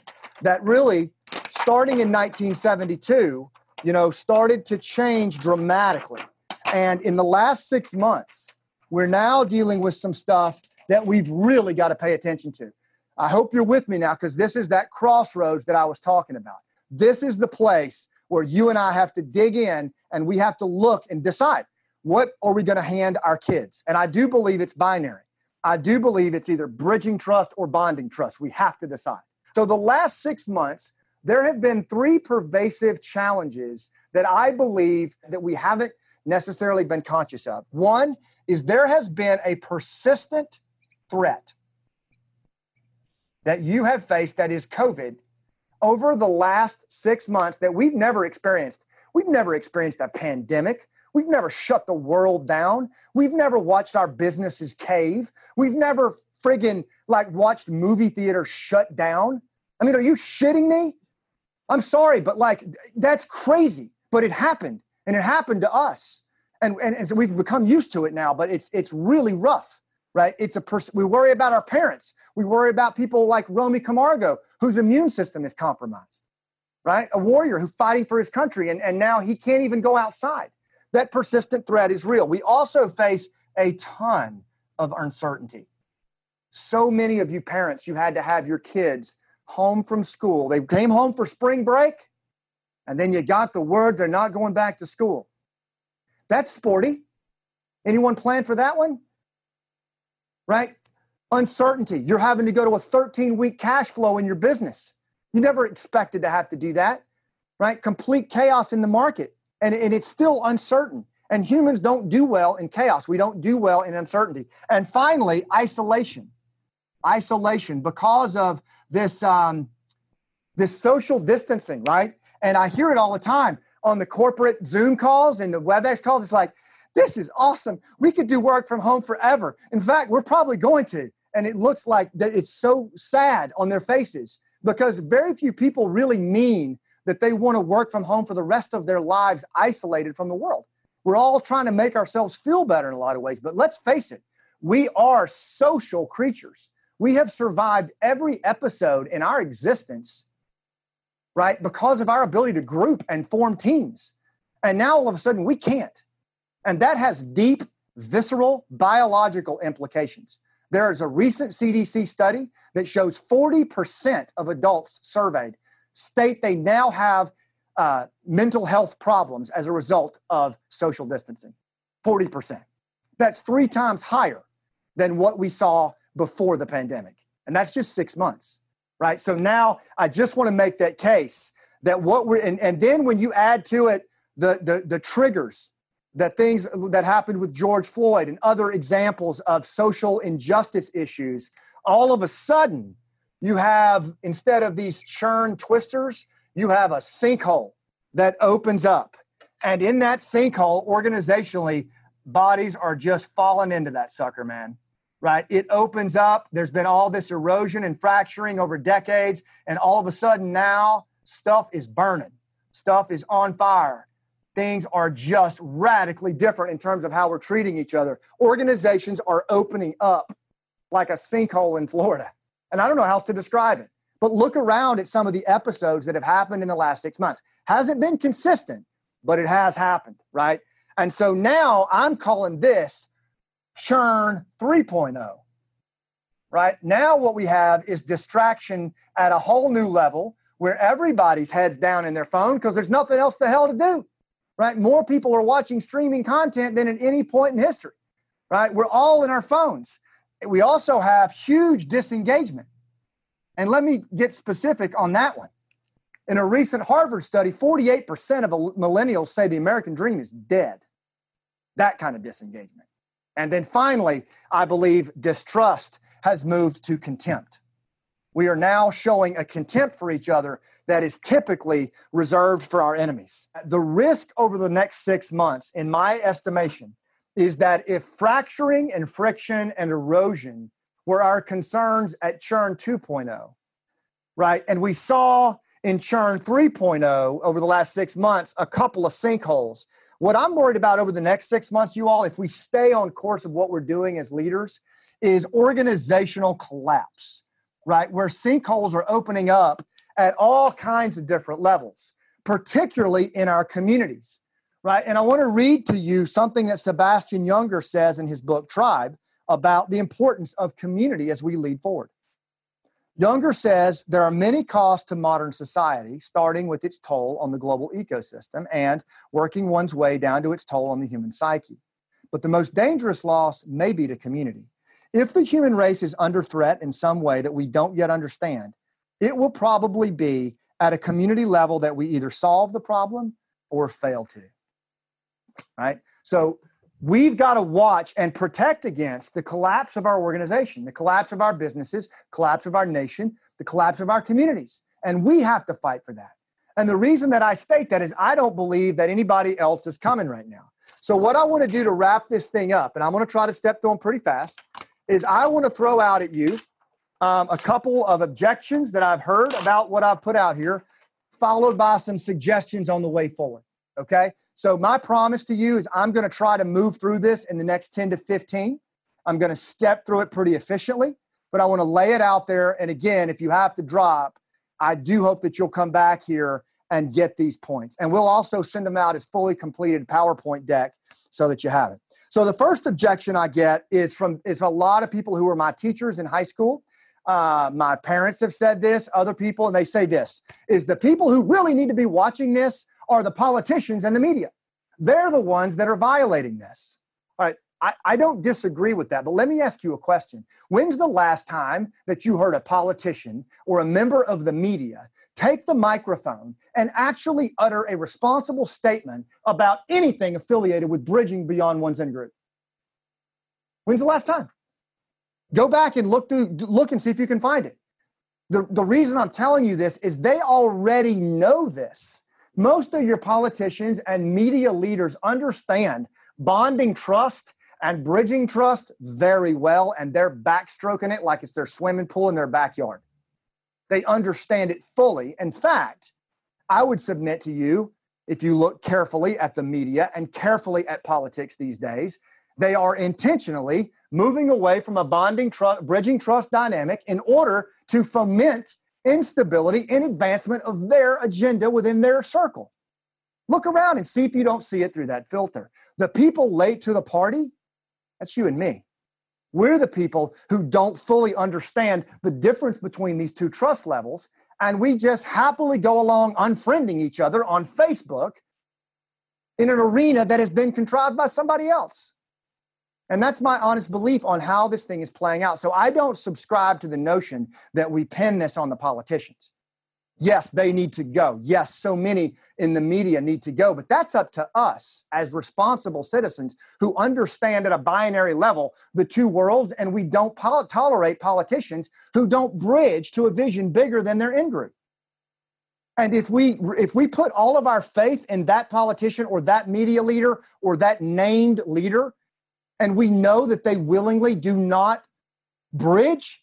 that really starting in 1972, you know, started to change dramatically. And in the last six months, we're now dealing with some stuff that we've really got to pay attention to. I hope you're with me now because this is that crossroads that I was talking about. This is the place where you and I have to dig in and we have to look and decide what are we going to hand our kids. And I do believe it's binary. I do believe it's either bridging trust or bonding trust. We have to decide. So the last six months, there have been three pervasive challenges that I believe that we haven't necessarily been conscious of. One is there has been a persistent threat that you have faced that is COVID over the last six months that we've never experienced. We've never experienced a pandemic. We've never shut the world down. We've never watched our businesses cave. We've never friggin' like watched movie theaters shut down. I mean, are you shitting me? I'm sorry, but like that's crazy. But it happened, and it happened to us, and and, and so we've become used to it now. But it's it's really rough, right? It's a person. We worry about our parents. We worry about people like Romy Camargo, whose immune system is compromised, right? A warrior who's fighting for his country, and and now he can't even go outside. That persistent threat is real. We also face a ton of uncertainty. So many of you parents, you had to have your kids home from school. They came home for spring break, and then you got the word they're not going back to school. That's sporty. Anyone plan for that one? Right? Uncertainty. You're having to go to a 13 week cash flow in your business. You never expected to have to do that, right? Complete chaos in the market, and, and it's still uncertain. And humans don't do well in chaos. We don't do well in uncertainty. And finally, isolation isolation because of this um, this social distancing, right? And I hear it all the time on the corporate Zoom calls and the WebEx calls. It's like, this is awesome. We could do work from home forever. In fact, we're probably going to. And it looks like that it's so sad on their faces because very few people really mean that they want to work from home for the rest of their lives isolated from the world. We're all trying to make ourselves feel better in a lot of ways, but let's face it, we are social creatures. We have survived every episode in our existence, right? Because of our ability to group and form teams. And now all of a sudden we can't. And that has deep, visceral, biological implications. There is a recent CDC study that shows 40% of adults surveyed state they now have uh, mental health problems as a result of social distancing. 40%. That's three times higher than what we saw before the pandemic. And that's just six months, right? So now I just want to make that case that what we're, and, and then when you add to it the, the, the triggers the things that happened with George Floyd and other examples of social injustice issues, all of a sudden you have, instead of these churn twisters, you have a sinkhole that opens up. And in that sinkhole, organizationally, bodies are just falling into that sucker, man. Right? It opens up. There's been all this erosion and fracturing over decades. And all of a sudden now, stuff is burning, stuff is on fire things are just radically different in terms of how we're treating each other. Organizations are opening up like a sinkhole in Florida. And I don't know how else to describe it. But look around at some of the episodes that have happened in the last six months. Hasn't been consistent, but it has happened, right? And so now I'm calling this churn 3.0, right? Now what we have is distraction at a whole new level where everybody's heads down in their phone because there's nothing else the hell to do right? More people are watching streaming content than at any point in history, right? We're all in our phones. We also have huge disengagement. And let me get specific on that one. In a recent Harvard study, 48% of millennials say the American dream is dead. That kind of disengagement. And then finally, I believe distrust has moved to contempt. We are now showing a contempt for each other that is typically reserved for our enemies. The risk over the next six months, in my estimation, is that if fracturing and friction and erosion were our concerns at churn 2.0, right, and we saw in churn 3.0 over the last six months a couple of sinkholes. What I'm worried about over the next six months, you all, if we stay on course of what we're doing as leaders, is organizational collapse right? Where sinkholes are opening up at all kinds of different levels, particularly in our communities, right? And I want to read to you something that Sebastian Junger says in his book Tribe about the importance of community as we lead forward. Junger says there are many costs to modern society, starting with its toll on the global ecosystem and working one's way down to its toll on the human psyche. But the most dangerous loss may be to community. If the human race is under threat in some way that we don't yet understand, it will probably be at a community level that we either solve the problem or fail to. Right? So we've got to watch and protect against the collapse of our organization, the collapse of our businesses, collapse of our nation, the collapse of our communities. And we have to fight for that. And the reason that I state that is I don't believe that anybody else is coming right now. So, what I want to do to wrap this thing up, and I'm going to try to step through them pretty fast, is I want to throw out at you um, a couple of objections that I've heard about what I've put out here, followed by some suggestions on the way forward. Okay. So, my promise to you is I'm going to try to move through this in the next 10 to 15. I'm going to step through it pretty efficiently, but I want to lay it out there. And again, if you have to drop, I do hope that you'll come back here and get these points. And we'll also send them out as fully completed PowerPoint deck so that you have it. So the first objection I get is from is a lot of people who were my teachers in high school. Uh, my parents have said this, other people, and they say this is the people who really need to be watching this are the politicians and the media. They're the ones that are violating this. All right. I, I don't disagree with that, but let me ask you a question. When's the last time that you heard a politician or a member of the media take the microphone and actually utter a responsible statement about anything affiliated with bridging beyond one's in group. When's the last time? Go back and look through, look and see if you can find it. The, the reason I'm telling you this is they already know this. Most of your politicians and media leaders understand bonding trust and bridging trust very well, and they're backstroking it like it's their swimming pool in their backyard. They understand it fully. In fact, I would submit to you, if you look carefully at the media and carefully at politics these days, they are intentionally moving away from a bonding trust, bridging trust dynamic in order to foment instability in advancement of their agenda within their circle. Look around and see if you don't see it through that filter. The people late to the party, that's you and me. We're the people who don't fully understand the difference between these two trust levels. And we just happily go along unfriending each other on Facebook in an arena that has been contrived by somebody else. And that's my honest belief on how this thing is playing out. So I don't subscribe to the notion that we pin this on the politicians. Yes, they need to go. Yes, so many in the media need to go. But that's up to us as responsible citizens who understand at a binary level the two worlds, and we don't pol- tolerate politicians who don't bridge to a vision bigger than their in group. And if we if we put all of our faith in that politician or that media leader or that named leader, and we know that they willingly do not bridge,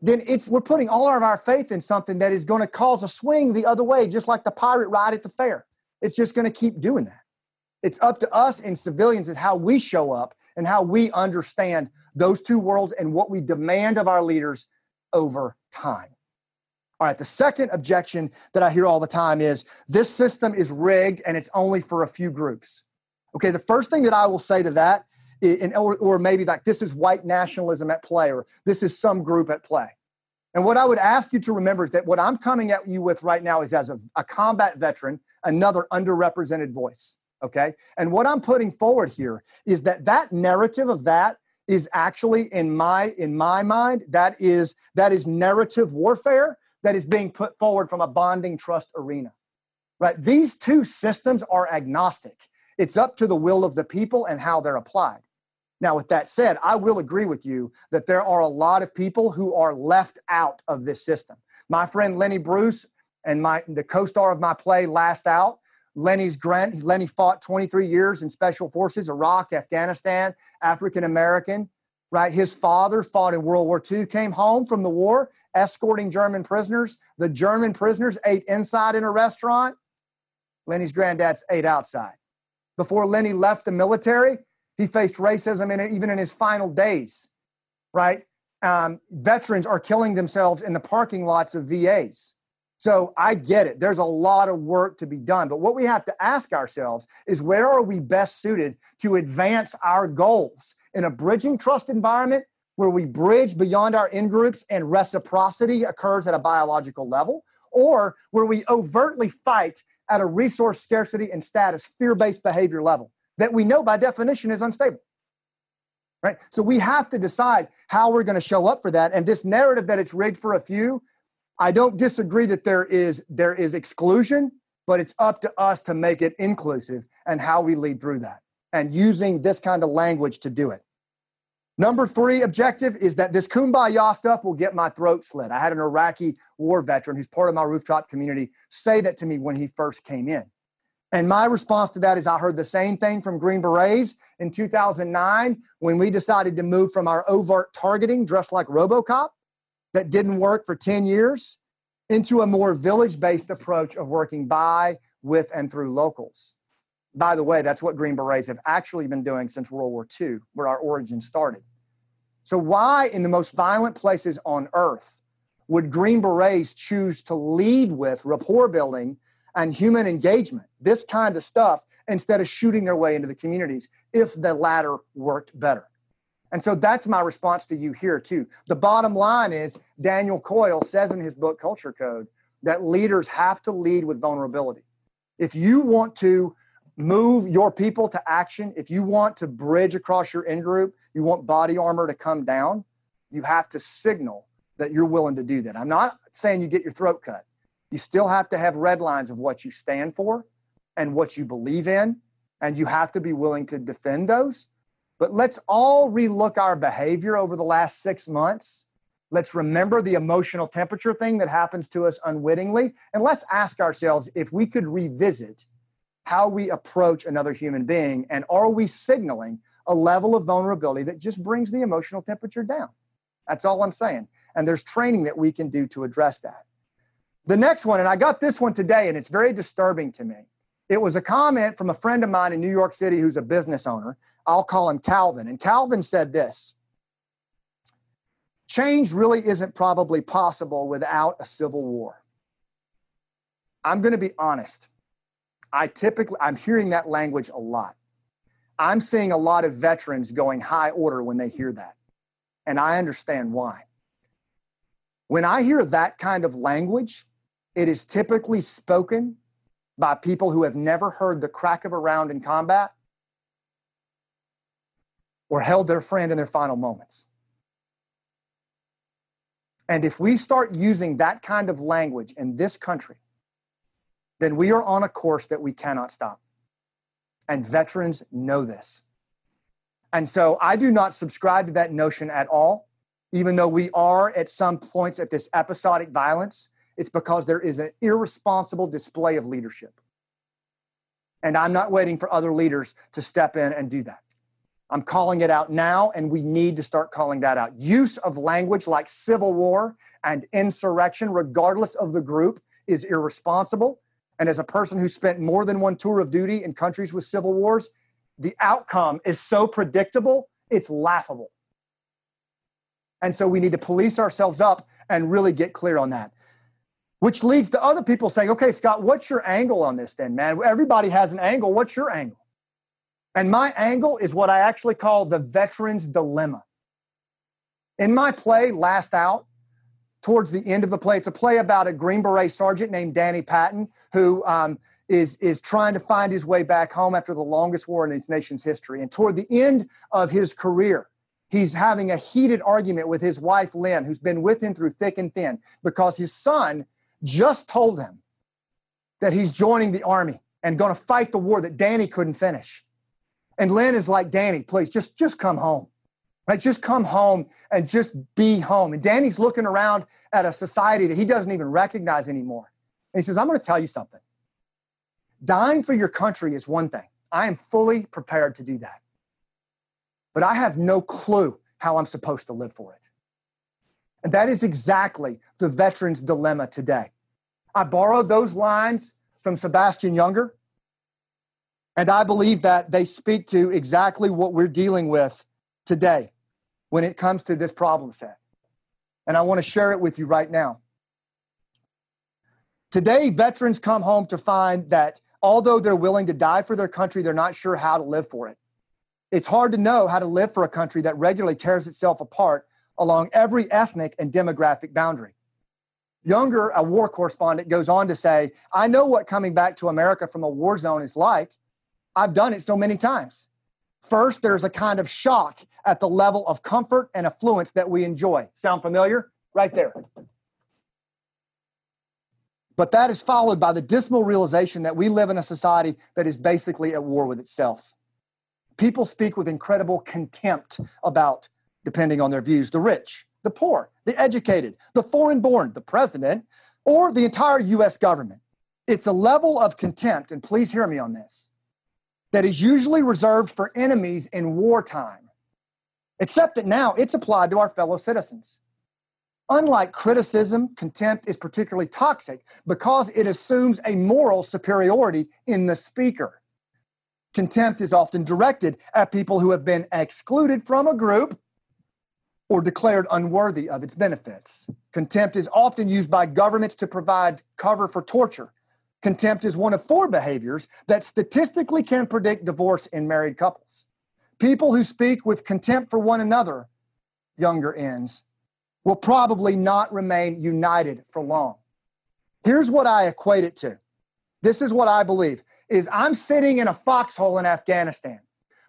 then it's we're putting all of our faith in something that is going to cause a swing the other way, just like the pirate ride at the fair. It's just going to keep doing that. It's up to us in civilians and how we show up and how we understand those two worlds and what we demand of our leaders over time. All right, the second objection that I hear all the time is this system is rigged and it's only for a few groups. Okay, the first thing that I will say to that or, or maybe like this is white nationalism at play or this is some group at play. And what I would ask you to remember is that what I'm coming at you with right now is as a, a combat veteran, another underrepresented voice. Okay. And what I'm putting forward here is that that narrative of that is actually in my in my mind that is that is narrative warfare that is being put forward from a bonding trust arena right these two systems are agnostic it's up to the will of the people and how they're applied now, with that said, I will agree with you that there are a lot of people who are left out of this system. My friend Lenny Bruce and my the co-star of my play Last Out, Lenny's Grant. Lenny fought 23 years in special forces, Iraq, Afghanistan, African American. Right, his father fought in World War II, came home from the war, escorting German prisoners. The German prisoners ate inside in a restaurant. Lenny's granddad's ate outside. Before Lenny left the military, he faced racism in even in his final days, right? Um, veterans are killing themselves in the parking lots of VAs. So I get it. There's a lot of work to be done. But what we have to ask ourselves is where are we best suited to advance our goals in a bridging trust environment where we bridge beyond our in groups and reciprocity occurs at a biological level, or where we overtly fight at a resource scarcity and status fear based behavior level that we know by definition is unstable. Right? So we have to decide how we're going to show up for that. And this narrative that it's rigged for a few, I don't disagree that there is there is exclusion, but it's up to us to make it inclusive and how we lead through that and using this kind of language to do it. Number three objective is that this kumbaya stuff will get my throat slit. I had an Iraqi war veteran who's part of my rooftop community say that to me when he first came in. And my response to that is I heard the same thing from Green Berets in 2009 when we decided to move from our overt targeting, dressed like Robocop, that didn't work for 10 years, into a more village based approach of working by, with, and through locals. By the way, that's what Green Berets have actually been doing since World War II, where our origin started. So, why in the most violent places on earth would Green Berets choose to lead with rapport building and human engagement, this kind of stuff, instead of shooting their way into the communities if the latter worked better. And so that's my response to you here, too. The bottom line is Daniel Coyle says in his book, Culture Code, that leaders have to lead with vulnerability. If you want to move your people to action, if you want to bridge across your in group, you want body armor to come down, you have to signal that you're willing to do that. I'm not saying you get your throat cut. You still have to have red lines of what you stand for and what you believe in, and you have to be willing to defend those. But let's all relook our behavior over the last six months. Let's remember the emotional temperature thing that happens to us unwittingly. And let's ask ourselves if we could revisit how we approach another human being and are we signaling a level of vulnerability that just brings the emotional temperature down? That's all I'm saying. And there's training that we can do to address that. The next one, and I got this one today, and it's very disturbing to me. It was a comment from a friend of mine in New York City who's a business owner. I'll call him Calvin. And Calvin said this change really isn't probably possible without a civil war. I'm going to be honest. I typically, I'm hearing that language a lot. I'm seeing a lot of veterans going high order when they hear that. And I understand why. When I hear that kind of language, it is typically spoken by people who have never heard the crack of a round in combat or held their friend in their final moments. And if we start using that kind of language in this country, then we are on a course that we cannot stop. And veterans know this. And so I do not subscribe to that notion at all, even though we are at some points at this episodic violence. It's because there is an irresponsible display of leadership. And I'm not waiting for other leaders to step in and do that. I'm calling it out now, and we need to start calling that out. Use of language like civil war and insurrection, regardless of the group, is irresponsible. And as a person who spent more than one tour of duty in countries with civil wars, the outcome is so predictable, it's laughable. And so we need to police ourselves up and really get clear on that. Which leads to other people saying, okay, Scott, what's your angle on this then, man? Everybody has an angle. What's your angle? And my angle is what I actually call the veteran's dilemma. In my play, Last Out, towards the end of the play. It's a play about a Green Beret sergeant named Danny Patton who um, is is trying to find his way back home after the longest war in his nation's history. And toward the end of his career, he's having a heated argument with his wife, Lynn, who's been with him through thick and thin, because his son just told him that he's joining the army and going to fight the war that Danny couldn't finish. And Lynn is like, Danny, please just, just come home. Right? Just come home and just be home. And Danny's looking around at a society that he doesn't even recognize anymore. And he says, I'm going to tell you something. Dying for your country is one thing. I am fully prepared to do that. But I have no clue how I'm supposed to live for it. And that is exactly the veteran's dilemma today. I borrowed those lines from Sebastian Junger, and I believe that they speak to exactly what we're dealing with today when it comes to this problem set. And I want to share it with you right now. Today, veterans come home to find that although they're willing to die for their country, they're not sure how to live for it. It's hard to know how to live for a country that regularly tears itself apart along every ethnic and demographic boundary. Junger, a war correspondent, goes on to say, I know what coming back to America from a war zone is like. I've done it so many times. First, there's a kind of shock at the level of comfort and affluence that we enjoy. Sound familiar? Right there. But that is followed by the dismal realization that we live in a society that is basically at war with itself. People speak with incredible contempt about, depending on their views, the rich, the poor, the educated, the foreign born, the president, or the entire US government. It's a level of contempt, and please hear me on this, that is usually reserved for enemies in wartime, except that now it's applied to our fellow citizens. Unlike criticism, contempt is particularly toxic because it assumes a moral superiority in the speaker. Contempt is often directed at people who have been excluded from a group or declared unworthy of its benefits. Contempt is often used by governments to provide cover for torture Contempt is one of four behaviors that statistically can predict divorce in married couples. People who speak with contempt for one another, Junger ends, will probably not remain united for long. Here's what I equate it to. This is what I believe is I'm sitting in a foxhole in Afghanistan.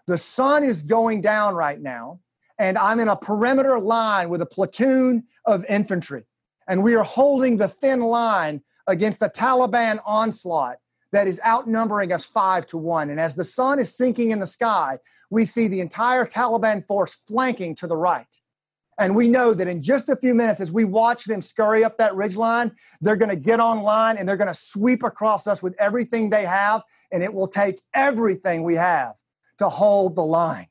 The sun is going down right now, and I'm in a perimeter line with a platoon of infantry. And we are holding the thin line against a Taliban onslaught that is outnumbering us five to one. And as the sun is sinking in the sky, we see the entire Taliban force flanking to the right. And we know that in just a few minutes, as we watch them scurry up that ridge line, they're going to get on line and they're going to sweep across us with everything they have. And it will take everything we have to hold the line.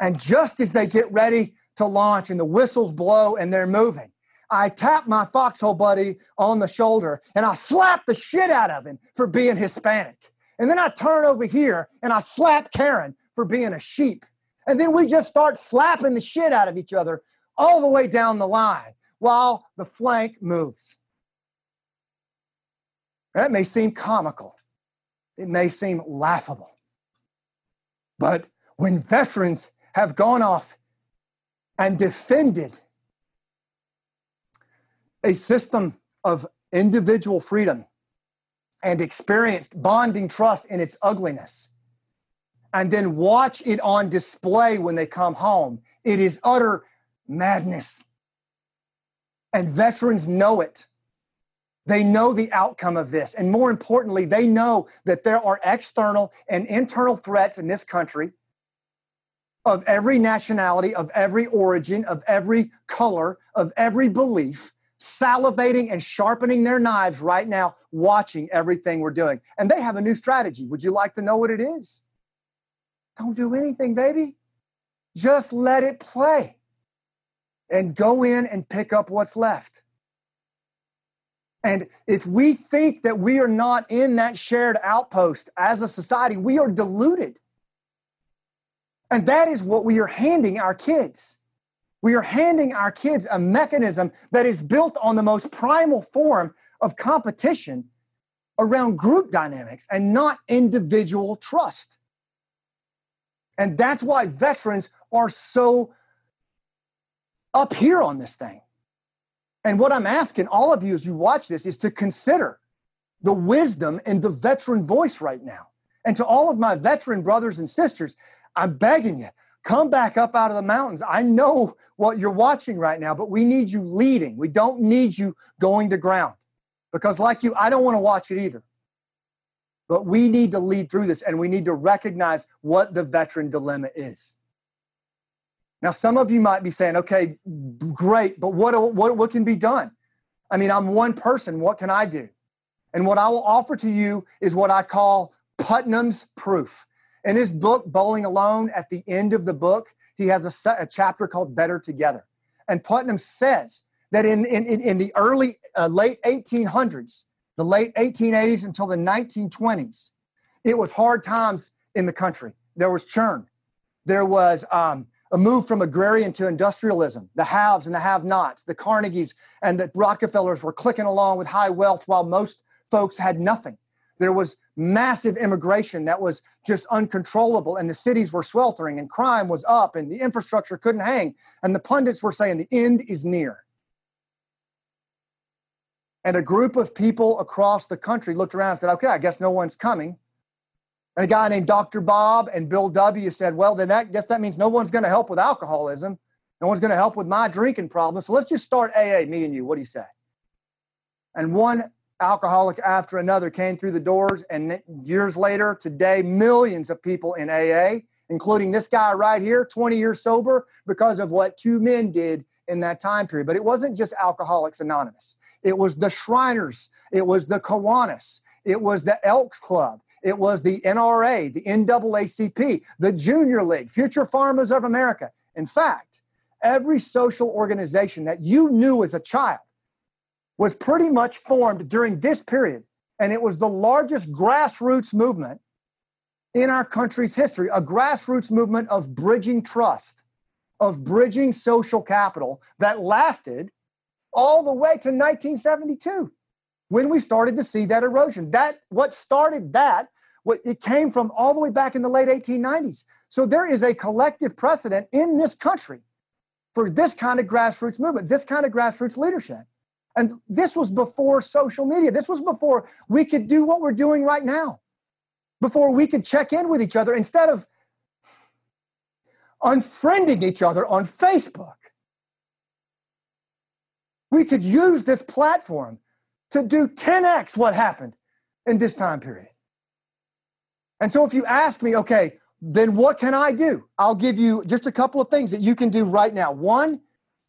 And just as they get ready to launch and the whistles blow and they're moving, I tap my foxhole buddy on the shoulder and I slap the shit out of him for being Hispanic. And then I turn over here and I slap Karen for being a sheep. And then we just start slapping the shit out of each other all the way down the line while the flank moves. That may seem comical, it may seem laughable. But when veterans have gone off and defended a system of individual freedom and experienced bonding trust in its ugliness, and then watch it on display when they come home, it is utter madness. And veterans know it. They know the outcome of this. And more importantly, they know that there are external and internal threats in this country of every nationality, of every origin, of every color, of every belief, salivating and sharpening their knives right now, watching everything we're doing. And they have a new strategy. Would you like to know what it is? Don't do anything, baby. Just let it play and go in and pick up what's left. And if we think that we are not in that shared outpost as a society, we are deluded. And that is what we are handing our kids. We are handing our kids a mechanism that is built on the most primal form of competition around group dynamics and not individual trust. And that's why veterans are so up here on this thing. And what I'm asking all of you as you watch this is to consider the wisdom in the veteran voice right now. And to all of my veteran brothers and sisters, I'm begging you, come back up out of the mountains. I know what you're watching right now, but we need you leading. We don't need you going to ground. Because, like you, I don't want to watch it either. But we need to lead through this and we need to recognize what the veteran dilemma is. Now, some of you might be saying, okay, great, but what, what, what can be done? I mean, I'm one person. What can I do? And what I will offer to you is what I call Putnam's proof. In his book, Bowling Alone, at the end of the book, he has a, set, a chapter called Better Together. And Putnam says that in, in, in the early, uh, late 1800s, the late 1880s until the 1920s, it was hard times in the country. There was churn. There was um, a move from agrarian to industrialism. The haves and the have nots, the Carnegies and the Rockefellers were clicking along with high wealth while most folks had nothing. There was massive immigration that was just uncontrollable, and the cities were sweltering, and crime was up, and the infrastructure couldn't hang. And the pundits were saying the end is near. And a group of people across the country looked around and said, okay, I guess no one's coming. And a guy named Dr. Bob and Bill W said, well, then that guess that means no one's going to help with alcoholism. No one's going to help with my drinking problem. So let's just start AA, me and you. What do you say? And one alcoholic after another came through the doors. And years later, today, millions of people in AA, including this guy right here, 20 years sober, because of what two men did in that time period. But it wasn't just Alcoholics Anonymous, it was the Shriners, it was the Kiwanis, it was the Elks Club, it was the NRA, the NAACP, the Junior League, Future Farmers of America. In fact, every social organization that you knew as a child was pretty much formed during this period. And it was the largest grassroots movement in our country's history, a grassroots movement of bridging trust, of bridging social capital that lasted all the way to 1972 when we started to see that erosion. That what started that, what it came from all the way back in the late 1890s. So there is a collective precedent in this country for this kind of grassroots movement, this kind of grassroots leadership. And this was before social media. This was before we could do what we're doing right now. Before we could check in with each other instead of unfriending each other on Facebook. We could use this platform to do 10x what happened in this time period. And so if you ask me, okay, then what can I do? I'll give you just a couple of things that you can do right now. One,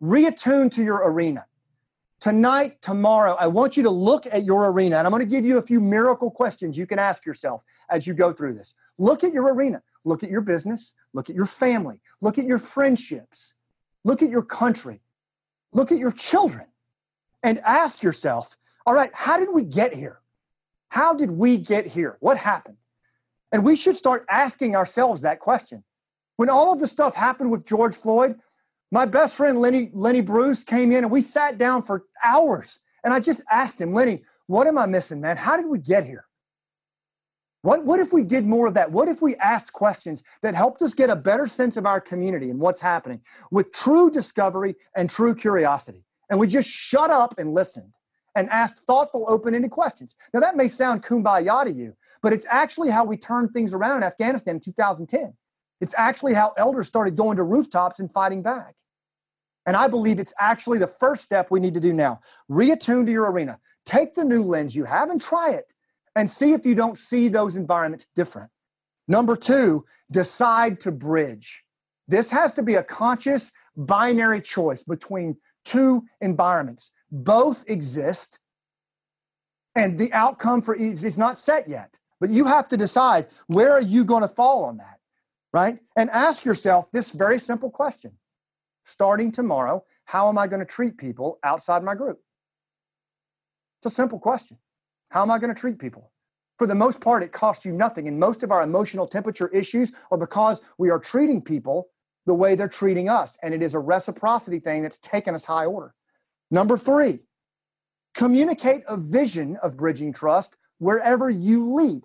reattune to your arena. Tonight, tomorrow, I want you to look at your arena, and I'm going to give you a few miracle questions you can ask yourself as you go through this. Look at your arena. Look at your business. Look at your family. Look at your friendships. Look at your country. Look at your children. And ask yourself all right, how did we get here? How did we get here? What happened? And we should start asking ourselves that question. When all of the stuff happened with George Floyd, My best friend Lenny Lenny Bruce came in and we sat down for hours. And I just asked him, Lenny, what am I missing, man? How did we get here? What, what if we did more of that? What if we asked questions that helped us get a better sense of our community and what's happening with true discovery and true curiosity? And we just shut up and listened and asked thoughtful, open ended questions. Now, that may sound kumbaya to you, but it's actually how we turned things around in Afghanistan in 2010. It's actually how elders started going to rooftops and fighting back. And I believe it's actually the first step we need to do now. Reattune to your arena. Take the new lens you have and try it and see if you don't see those environments different. Number two, decide to bridge. This has to be a conscious binary choice between two environments. Both exist, and the outcome for each is not set yet. But you have to decide where are you going to fall on that, right? And ask yourself this very simple question starting tomorrow, how am I going to treat people outside my group? It's a simple question. How am I going to treat people? For the most part, it costs you nothing. And most of our emotional temperature issues are because we are treating people the way they're treating us. And it is a reciprocity thing that's taken us high order. Number three, communicate a vision of bridging trust wherever you lead.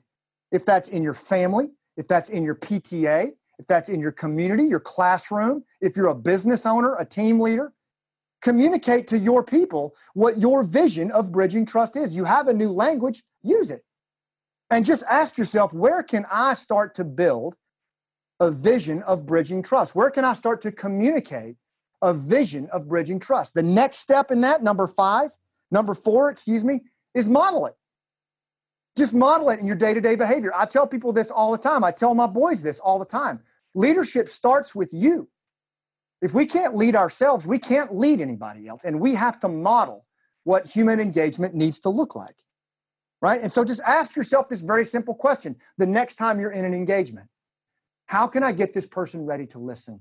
If that's in your family, if that's in your PTA, if that's in your community, your classroom, if you're a business owner, a team leader, communicate to your people what your vision of bridging trust is. You have a new language, use it. And just ask yourself, where can I start to build a vision of bridging trust? Where can I start to communicate a vision of bridging trust? The next step in that, number five, number four, excuse me, is model it. Just model it in your day to day behavior. I tell people this all the time. I tell my boys this all the time. Leadership starts with you. If we can't lead ourselves, we can't lead anybody else. And we have to model what human engagement needs to look like. Right? And so just ask yourself this very simple question the next time you're in an engagement How can I get this person ready to listen?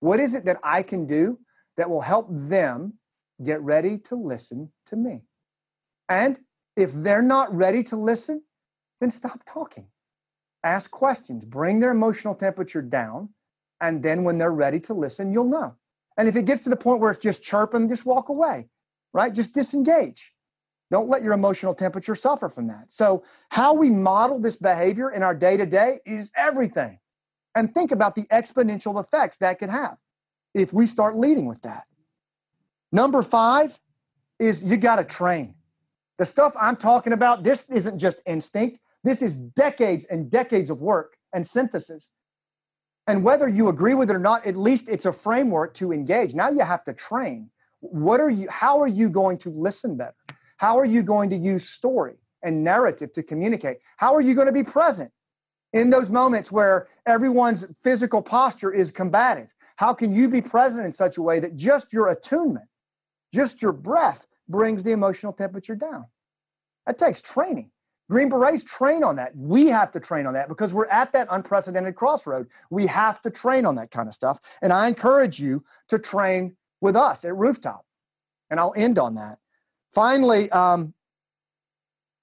What is it that I can do that will help them get ready to listen to me? And if they're not ready to listen, then stop talking. Ask questions, bring their emotional temperature down, and then when they're ready to listen, you'll know. And if it gets to the point where it's just chirping, just walk away, right? Just disengage. Don't let your emotional temperature suffer from that. So, how we model this behavior in our day to day is everything. And think about the exponential effects that could have if we start leading with that. Number five is you got to train. The stuff I'm talking about, this isn't just instinct, this is decades and decades of work and synthesis and whether you agree with it or not, at least it's a framework to engage. Now you have to train. What are you, how are you going to listen better? How are you going to use story and narrative to communicate? How are you going to be present in those moments where everyone's physical posture is combative? How can you be present in such a way that just your attunement, just your breath brings the emotional temperature down? That takes training. Green Berets train on that. We have to train on that because we're at that unprecedented crossroad. We have to train on that kind of stuff. And I encourage you to train with us at Rooftop. And I'll end on that. Finally, um,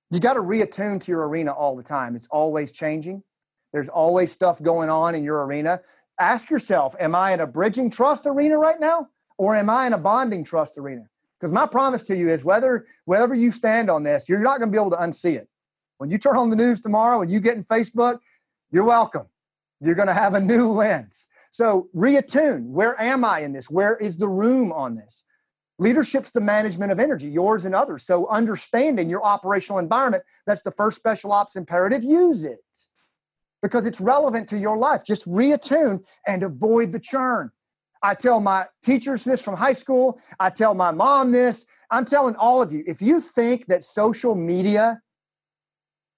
you got to reattune to your arena all the time. It's always changing. There's always stuff going on in your arena. Ask yourself, am I in a bridging trust arena right now? Or am I in a bonding trust arena? Because my promise to you is whether wherever you stand on this, you're not going to be able to unsee it. When you turn on the news tomorrow and you get in Facebook, you're welcome. You're going to have a new lens. So reattune. Where am I in this? Where is the room on this? Leadership's the management of energy, yours and others. So understanding your operational environment, that's the first special ops imperative. Use it because it's relevant to your life. Just reattune and avoid the churn. I tell my teachers this from high school. I tell my mom this. I'm telling all of you if you think that social media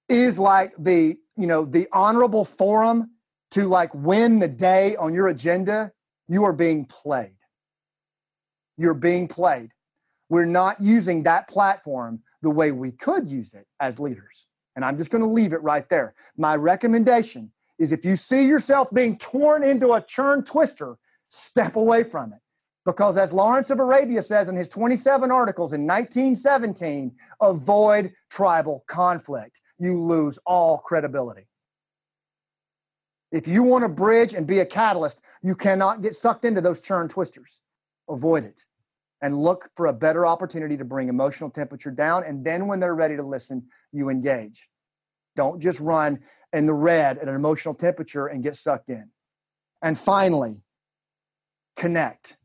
is like the you know the honorable forum to like win the day on your agenda you are being played you're being played we're not using that platform the way we could use it as leaders and i'm just going to leave it right there my recommendation is if you see yourself being torn into a churn twister step away from it because as lawrence of arabia says in his 27 articles in 1917 avoid tribal conflict you lose all credibility. If you want to bridge and be a catalyst, you cannot get sucked into those churn twisters. Avoid it and look for a better opportunity to bring emotional temperature down. And then when they're ready to listen, you engage. Don't just run in the red at an emotional temperature and get sucked in. And finally, connect.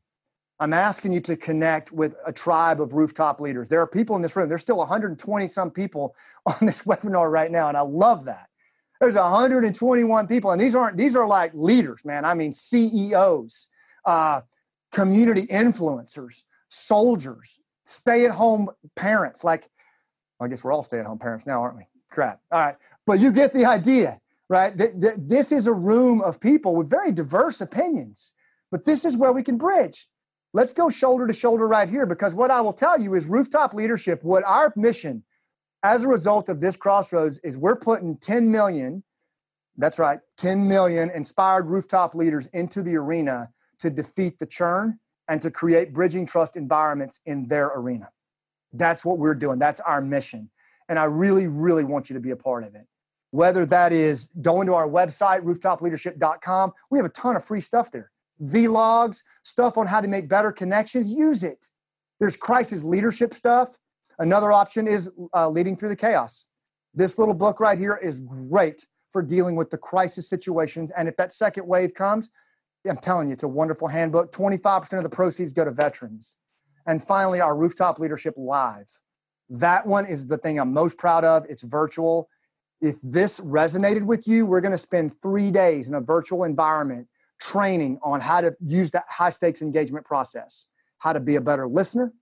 I'm asking you to connect with a tribe of rooftop leaders. There are people in this room. There's still 120 some people on this webinar right now, and I love that. There's 121 people, and these aren't these are like leaders, man. I mean CEOs, uh, community influencers, soldiers, stay-at-home parents. Like, well, I guess we're all stay-at-home parents now, aren't we? Crap. All right, but you get the idea, right? This is a room of people with very diverse opinions, but this is where we can bridge. Let's go shoulder to shoulder right here because what I will tell you is rooftop leadership, what our mission as a result of this crossroads is we're putting 10 million, that's right, 10 million inspired rooftop leaders into the arena to defeat the churn and to create bridging trust environments in their arena. That's what we're doing. That's our mission. And I really, really want you to be a part of it. Whether that is going to our website, rooftopleadership.com, we have a ton of free stuff there vlogs, stuff on how to make better connections, use it. There's crisis leadership stuff. Another option is uh, leading through the chaos. This little book right here is great for dealing with the crisis situations. And if that second wave comes, I'm telling you, it's a wonderful handbook. 25% of the proceeds go to veterans. And finally, our Rooftop Leadership Live. That one is the thing I'm most proud of. It's virtual. If this resonated with you, we're going to spend three days in a virtual environment training on how to use that high stakes engagement process, how to be a better listener,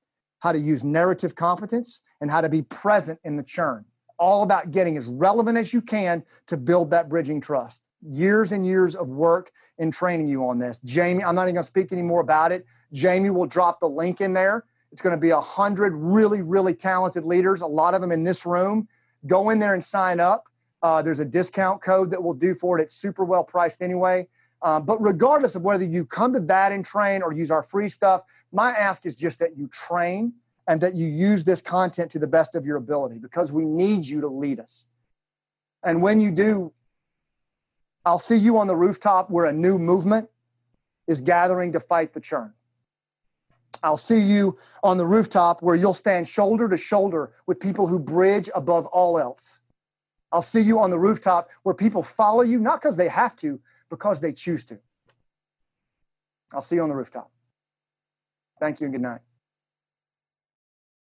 how to use narrative competence, and how to be present in the churn. All about getting as relevant as you can to build that bridging trust. Years and years of work in training you on this. Jamie, I'm not even going to speak any more about it. Jamie will drop the link in there. It's going to be a hundred really, really talented leaders, a lot of them in this room. Go in there and sign up. Uh, there's a discount code that will do for it. It's super well priced anyway. Um, but regardless of whether you come to that and train or use our free stuff, my ask is just that you train and that you use this content to the best of your ability because we need you to lead us. And when you do, I'll see you on the rooftop where a new movement is gathering to fight the churn. I'll see you on the rooftop where you'll stand shoulder to shoulder with people who bridge above all else. I'll see you on the rooftop where people follow you, not because they have to, because they choose to. I'll see you on the rooftop. Thank you and good night.